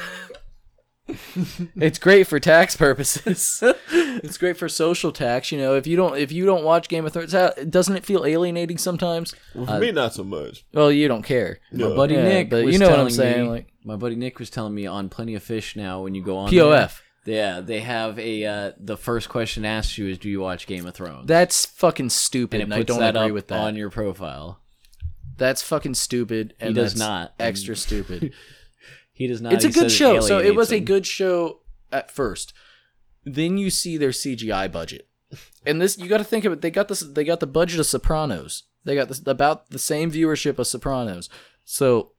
*laughs* it's great for tax purposes. *laughs* it's great for social tax. You know, if you don't if you don't watch Game of Thrones, how, doesn't it feel alienating sometimes? Well, for me, not so much. Well, you don't care. My buddy Yeah, Nick, but was you know what I'm telling saying, me- like- my buddy Nick was telling me on Plenty of Fish now when you go on POF. there, yeah, they have a uh, the first question asked you is do you watch Game of Thrones? That's fucking stupid, and and, I don't that agree up with that. on your profile. That's fucking stupid. And does that's not. Extra stupid. *laughs* He does not. it's a good show. So it was a good show at first. Then you see their CGI budget, and this you got to think of it. They got this. They got the budget of Sopranos. They got this about the same viewership of Sopranos. So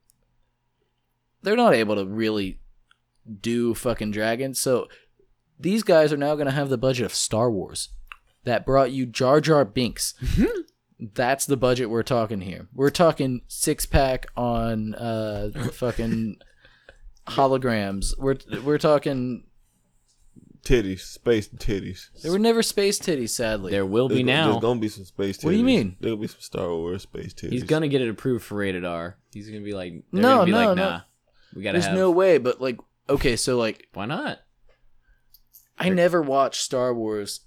they're not able to really do fucking dragons. So these guys are now going to have the budget of Star Wars. That brought you Jar Jar Binks. That's the budget we're talking here. We're talking six pack on uh fucking holograms. We're we're talking. Titties, space titties. There were never space titties, sadly. There will be There's, now. There's gonna be some space titties. What do you mean? There'll be some Star Wars space titties. He's gonna get it approved for rated R. He's gonna be like, they're No, gonna be no, like, no. nah, we gotta There's have. no way, but like, okay, so like, Why not? I never watched Star Wars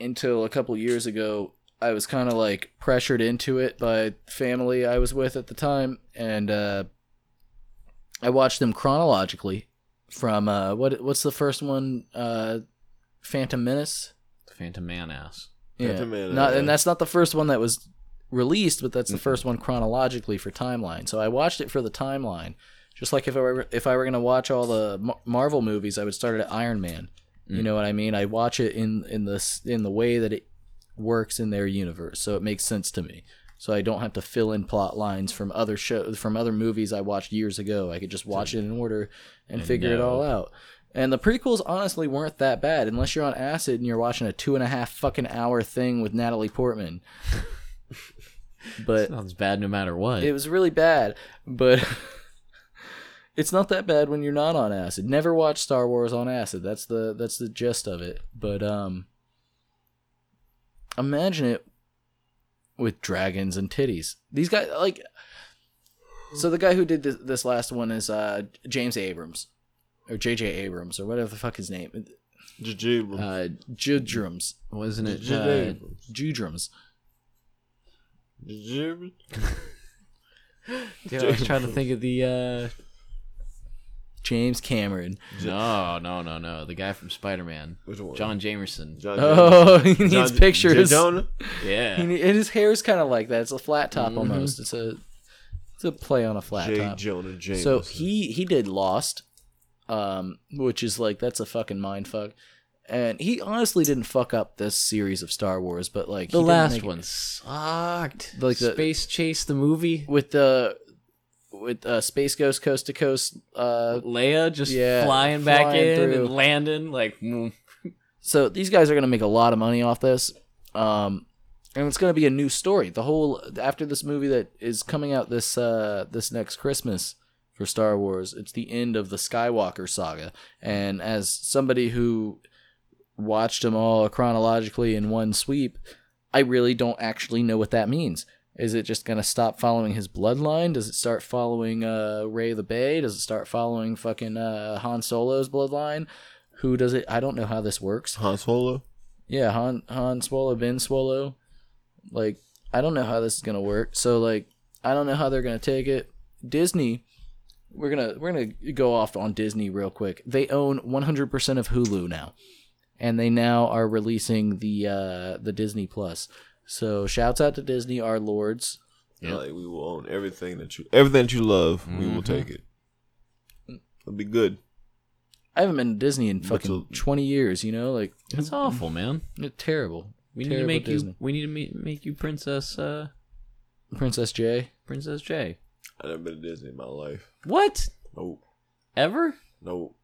until a couple years ago. I was kind of like pressured into it by family I was with at the time, and uh, I watched them chronologically from uh, what what's the first one? Uh, Phantom Menace. Phantom Man ass. Yeah, Phantom Menace, not, yeah. and that's not the first one that was released, but that's the first one chronologically for timeline. So I watched it for the timeline. Just like if I were if I were gonna watch all the Mar- Marvel movies, I would start at Iron Man. You know what I mean? I watch it in in the in the way that it works in their universe, so it makes sense to me. So I don't have to fill in plot lines from other shows from other movies I watched years ago. I could just watch it in order and, And figure it all out. And the prequels honestly weren't that bad, unless you're on acid and you're watching a two and a half fucking hour thing with Natalie Portman. *laughs* but Sounds bad no matter what. it was really bad. But *laughs* it's not that bad when you're not on acid. Never watch Star Wars on acid. That's the that's the gist of it. But um, imagine it with dragons and titties. These guys like. So the guy who did this, this last one is uh James Abrams, or J.J. Abrams, or whatever the fuck his name. Jajib. uh, Judrums. wasn't it? J.J. Uh, Abrams. Judrums. Jajib. dude, I was trying to think of the. uh James Cameron. No, no, no, no. The guy from Spider Man. Which one? John Jamerson. John Oh, *laughs* he needs John- pictures. Jonah? Yeah. He ne- and his hair's kind of like that. It's a flat top almost. It's a It's a play on a flat J. top. Jonah Jameson. So he he did Lost, um, which is like that's a fucking mind fuck. And he honestly didn't fuck up this series of Star Wars, but like The he didn't last make it- one sucked. Like the- Space Chase the movie. with the with uh, Space Ghost Coast to Coast. Uh, Leia just Yeah, flying back flying in through. and landing like mm. so these guys are gonna make a lot of money off this, um, and it's gonna be a new story. The whole after this movie that is coming out this uh, this next Christmas for Star Wars, it's the end of the Skywalker saga. And as somebody who watched them all chronologically in one sweep, I really don't actually know what that means. Is it just gonna stop following his bloodline? Does it start following uh, Rey the Bay? Does it start following fucking uh, Han Solo's bloodline? Who does it? I don't know how this works. Han Solo. Yeah, Han Han Swallow, Ben Swallow. Like, I don't know how this is gonna work. So like, I don't know how they're gonna take it. Disney, we're gonna we're gonna go off on Disney real quick. They own 100% of Hulu now, and they now are releasing the uh the Disney Plus. So shouts out to Disney, our lords. Like we will own everything that you everything that you love. We will take it. It'll be good. I haven't been to Disney in fucking to- 20 years. You know, like It's awful, man. it's terrible. We need to make Disney. you. We need to make, make you Princess. Uh, Princess J. Princess J. I've never been to Disney in my life. What? Nope. Ever? Nope.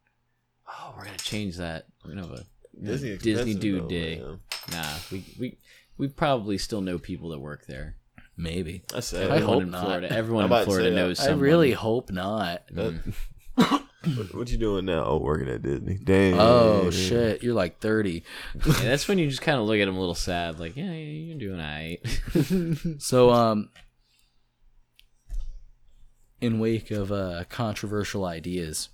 Oh, we're gonna change that. We're gonna have a Disney Disney Dude though, Day. man. Nah, we we we probably still know people that work there. Maybe. I said. I Everyone hope in not. Florida. Everyone I'm in to Florida say that. knows I someone. really hope not. That- *laughs* what, what you doing now? Oh, working at Disney. Damn. Oh shit, you're like 30. *laughs* Yeah, that's when you just kind of look at them a little sad, like, yeah, yeah, you're doing alright. *laughs* So um in wake of uh controversial ideas,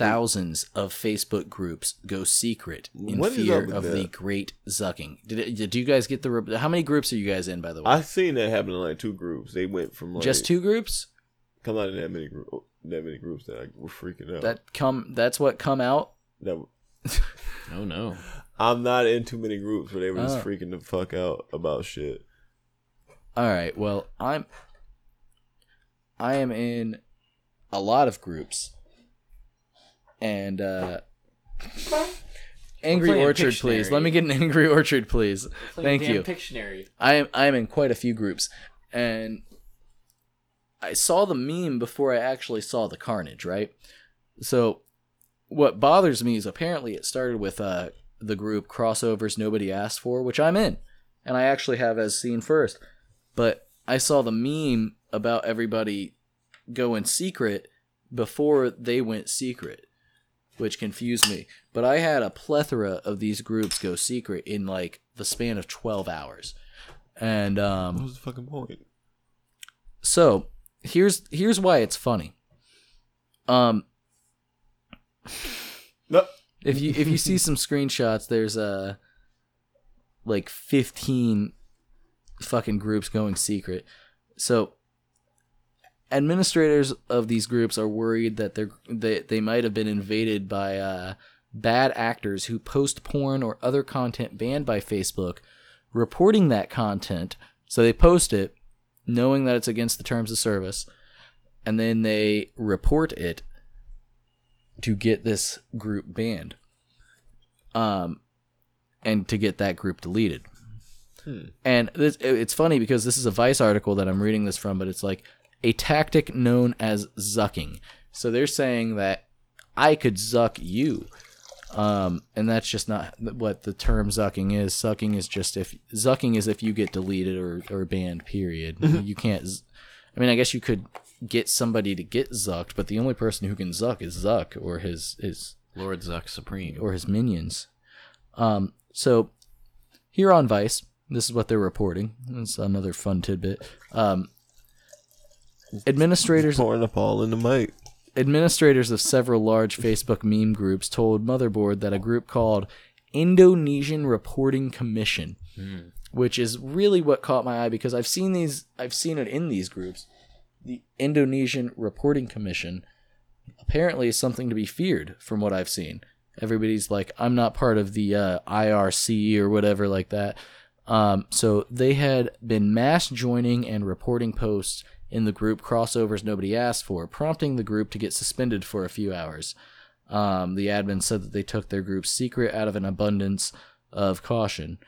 thousands of Facebook groups go secret in What is fear up with of the great zucking. Did it, did you guys get the re- how many groups are you guys in by the way? I've seen that happen in like two groups. They went from like Just two groups? Come out in that many group, that many groups that I were freaking out. That come that's what come out? that *laughs* oh no. I'm not in too many groups where they were just Oh. freaking the fuck out about shit. All right. Well, I'm I am in a lot of groups. And uh Angry Orchard, please. Let me get an Angry Orchard, please. Thank you. Pictionary. I am I am in quite a few groups and I saw the meme before I actually saw the carnage, right? So what bothers me is apparently it started with uh the group crossovers nobody asked for, which I'm in. And I actually have as seen first. But I saw the meme about everybody going secret before they went secret, which confused me. But I had a plethora of these groups go secret in like the span of 12 hours. And um What was the fucking point? so here's here's why it's funny. Um, *laughs* No. if you if you see some screenshots, there's uh like 15 fucking groups going secret. So administrators of these groups are worried that they're they, they might have been invaded by uh bad actors who post porn or other content banned by Facebook, reporting that content. So they post it knowing that it's against the terms of service, and then they report it to get this group banned. Um, and to get that group deleted. And this, it's funny because this is a Vice article that I'm reading this from, but it's like a tactic known as zucking. So they're saying that I could zuck you. Um, and that's just not what the term zucking is. Sucking is just if zucking is if you get deleted or, or banned. Period. you can't. z- I mean, I guess you could get somebody to get zucked, but the only person who can zuck is Zuck or his his Lord Zuck Supreme. or his minions. Um, so here on Vice, this is what they're reporting. It's another fun tidbit. Um, administrators Pouring up all in the mic. administrators of several large Facebook meme groups told Motherboard that a group called Indonesian Reporting Commission, which is really what caught my eye because I've seen these, I've seen it in these groups. The Indonesian Reporting Commission apparently is something to be feared from what I've seen. Everybody's like, I'm not part of the uh, IRC or whatever like that. Um, so they had been mass joining and reporting posts in the group crossovers nobody asked for, prompting the group to get suspended for a few hours. Um, the admin said that they took their group's secret out of an abundance of caution.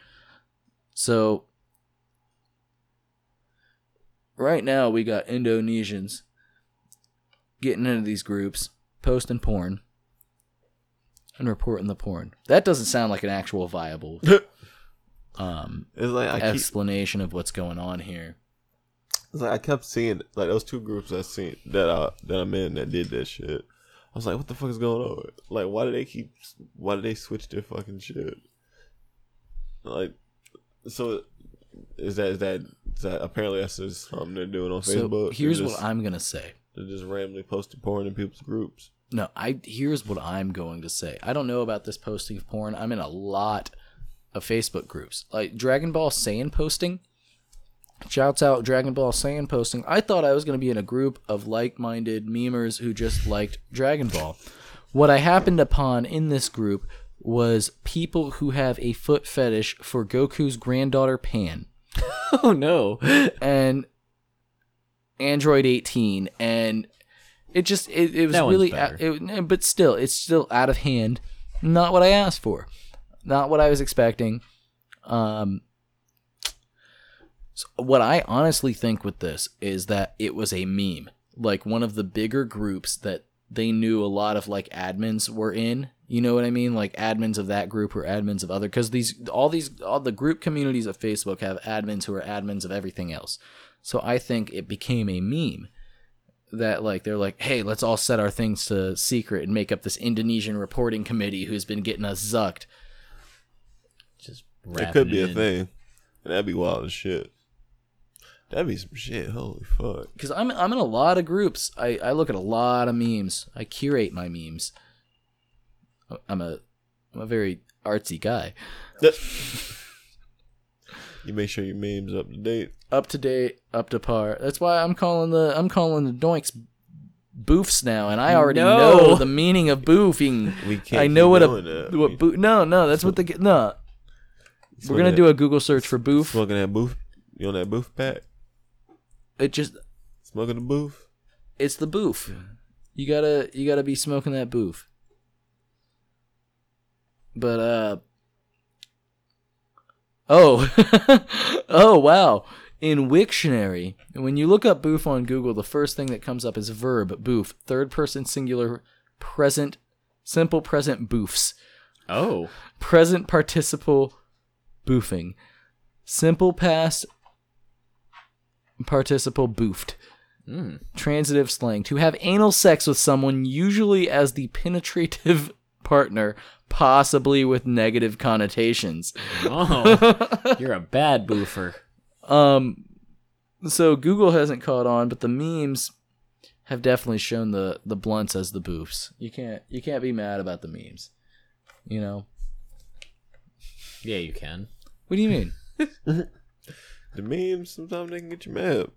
So, right now we got Indonesians getting into these groups, posting porn, and reporting the porn. That doesn't sound like an actual viable *laughs* um, like I keep, explanation of what's going on here. It's like I kept seeing like those two groups I seen that I that I'm in that did that shit. I was like, what the fuck is going on? Like, why do they keep? Why do they switch their fucking shit? Like, so is that is that is that apparently that's just something they're doing on So Facebook? here's they're what I'm gonna say. they're just randomly posting porn in people's groups. No, I here's what I'm going to say. I don't know about this posting of porn. I'm in a lot of Facebook groups. Like Dragon Ball Saiyan posting. Shouts out Dragon Ball Saiyan posting. I thought I was going to be in a group of like-minded memers who just liked Dragon Ball. What I happened upon in this group was people who have a foot fetish for Goku's granddaughter Pan *laughs* Oh no. and Android 18 and it just it, it was That really it, but still it's still out of hand not what I asked for not what I was expecting um so what I honestly think with this is that it was a meme like one of the bigger groups that they knew a lot of like admins were in you know what i mean like admins of that group or admins of other because these all these all the group communities of facebook have admins who are admins of everything else so i think it became a meme that like they're like hey let's all set our things to secret and make up this indonesian reporting committee who's been getting us zucked Just That could be a in. thing. That'd be wild as shit. That'd be some shit. Holy fuck. because I'm, I'm in a lot of groups I, I look at a lot of memes i curate my memes i'm a i'm a very artsy guy *laughs* You make sure your memes up to date. up to date, up to par. That's why I'm calling the I'm calling the doinks boofs now, and I already No. know the meaning of boofing. We can't. I know what a that. what boo. No, no, that's what the no. *laughs* We're gonna do a Google search for boof. Smoking that boof. You on that boof pack? It just Smoking the booth? it's the boof. You gotta you gotta be smoking that boof. But uh oh *laughs* oh wow in Wiktionary when you look up boof on Google the first thing that comes up is verb boof third person singular present simple present boofs Oh. present participle boofing simple past participle boofed Mm. transitive slang to have anal sex with someone usually as the penetrative *laughs* partner possibly with negative connotations Oh. *laughs* You're a bad boofer. um so google hasn't caught on but the memes have definitely shown the the blunts as the boofs you can't you can't be mad about the memes you know Yeah, you can. what do you mean *laughs* The memes, sometimes they can get you mad.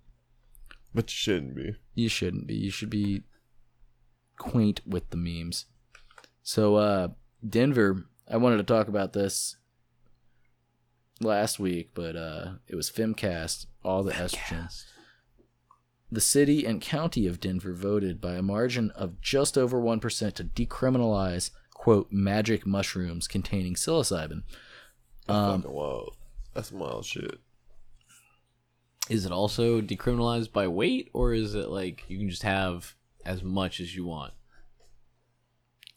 But you shouldn't be. you shouldn't be you should be quaint with the memes so uh denver i wanted to talk about this last week but uh it was femcast all the estrogen the city and county of denver voted by a margin of just over 1% to decriminalize quote magic mushrooms containing psilocybin That's Um, fucking wild. That's wild shit. Is it also decriminalized by weight, or is it like you can just have as much as you want?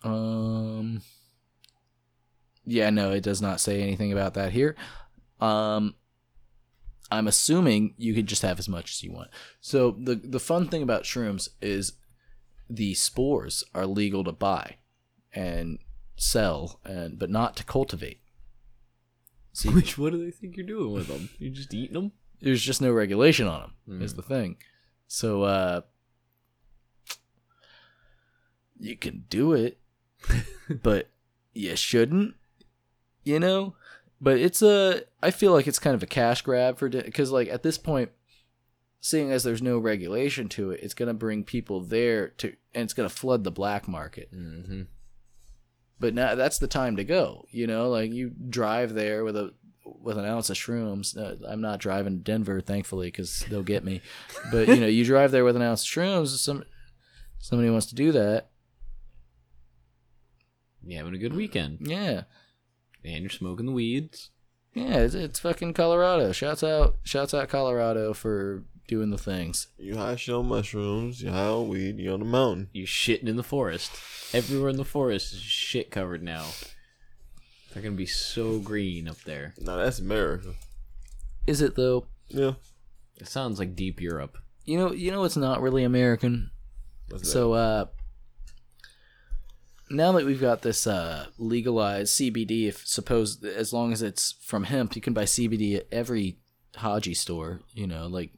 Um. Yeah, no, it does not say anything about that here. Um, I'm assuming you could just have as much as you want. So the the fun thing about shrooms is the spores are legal to buy and sell, and but not to cultivate. See, Which what do they think you're doing with them? You're just eating them? There's just no regulation on them. Is the thing. So uh, you can do it, *laughs* but you shouldn't. You know, but it's a. I feel like it's kind of a cash grab for because like at this point, seeing as there's no regulation to it, it's gonna bring people there to, and it's gonna flood the black market. Mm-hmm. But now that's the time to go. You know, like you drive there with a with an ounce of shrooms. Uh, I'm not driving to Denver, thankfully, because they'll get me. But you know, you drive there with an ounce of shrooms. Some somebody wants to do that. You having a good weekend, Yeah, and you're smoking the weeds. yeah. It's, it's fucking Colorado. Shouts out, shouts out Colorado for doing the things. You high shit on mushrooms, you high on weed, you on the mountain. You shitting in the forest. Everywhere in the forest is shit covered now. They're gonna be so green up there. Nah, that's America. Is it though? Yeah. It sounds like deep Europe. You know, you know, it's not really American. What's that? So uh now that we've got this uh legalized CBD, if suppose as long as it's from hemp, you can buy CBD at every Haji store. You know, like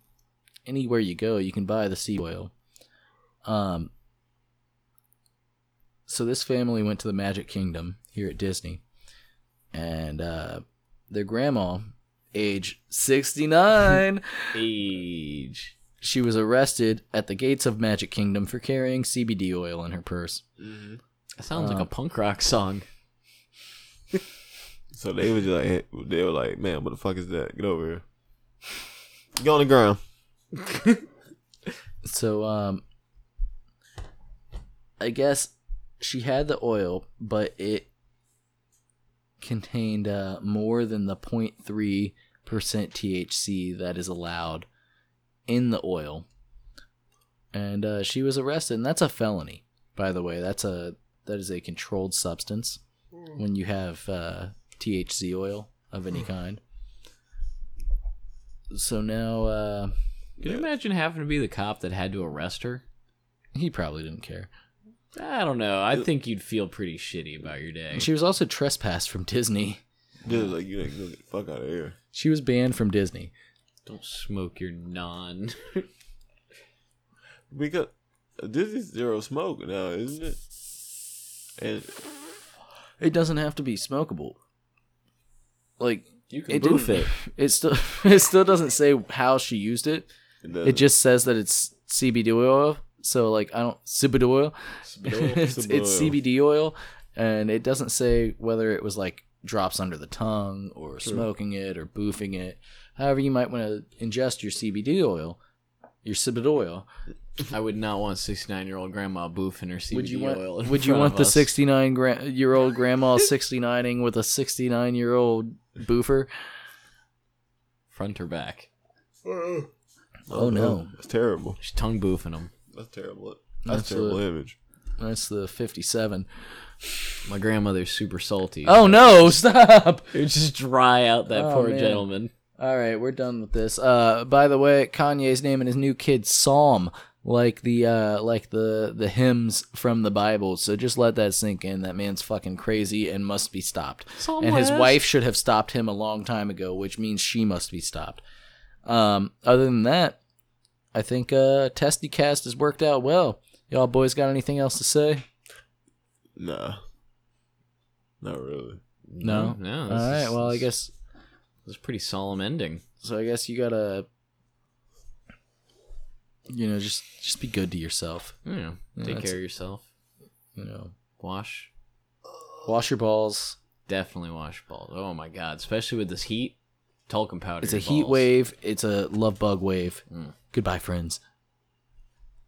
anywhere you go, you can buy the seed oil. Um. So this family went to the Magic Kingdom here at Disney, and uh, their grandma, age sixty nine. *laughs* Age. She was arrested at the gates of Magic Kingdom for carrying CBD oil in her purse. That sounds like Uh, a punk rock song. *laughs* So they was just like, they were like, man, what the fuck is that? Get over here. Get on the ground. *laughs* So, um, I guess she had the oil, but it contained uh, more than the 0.3% THC that is allowed in the oil. And uh, she was arrested, and that's a felony, by the way. That's a that is a controlled substance when you have uh, THC oil of any kind. So now uh, Can you imagine having to be the cop that had to arrest her? he probably didn't care. I don't know. I think you'd feel pretty shitty about your day. She was also trespassed from Disney. Just like, you like, get the fuck out of here. She was banned from Disney. Don't smoke your non. *laughs* Because this is zero smoke now, isn't it? And It doesn't have to be smokable. Like You can it boof didn't- it. *laughs* It still *laughs* it still doesn't say how she used it. it, It just says that it's CBD oil. So like I don't CBD oil. *laughs* it's, it's CBD oil. And it doesn't say whether it was like drops under the tongue or smoking it or boofing it. However, you might want to ingest your CBD oil, your CBD oil. I would not want 69 year old grandma boofing her CBD would you want oil. in would you want of the 69 gra- year old grandma *laughs* 69ing with a 69 year old boofer front or back? Uh, oh no uh, it's terrible. She's tongue boofing them. That's terrible. That's, That's a terrible a- image. that's the 57 My grandmother's super salty. oh no *laughs* stop It just dry out that Oh, poor man. gentleman. all right we're done with this uh by the way kanye's naming his new kid psalm like the uh like the the hymns from the bible so just let that sink in that man's fucking crazy and must be stopped and his wife should have stopped him a long time ago which means she must be stopped um other than that i think uh testy cast has worked out well y'all boys got anything else to say Nah. Not really. no No. all this right is- well i guess This is a pretty solemn ending. so i guess you gotta you know just just be good to yourself You know, Yeah, take that's- care of yourself. you know Wash. wash your balls Definitely wash balls. Oh my god, especially with this heat. Talcum powder. it's a your heat wave it's a love bug wave Mm. Goodbye friends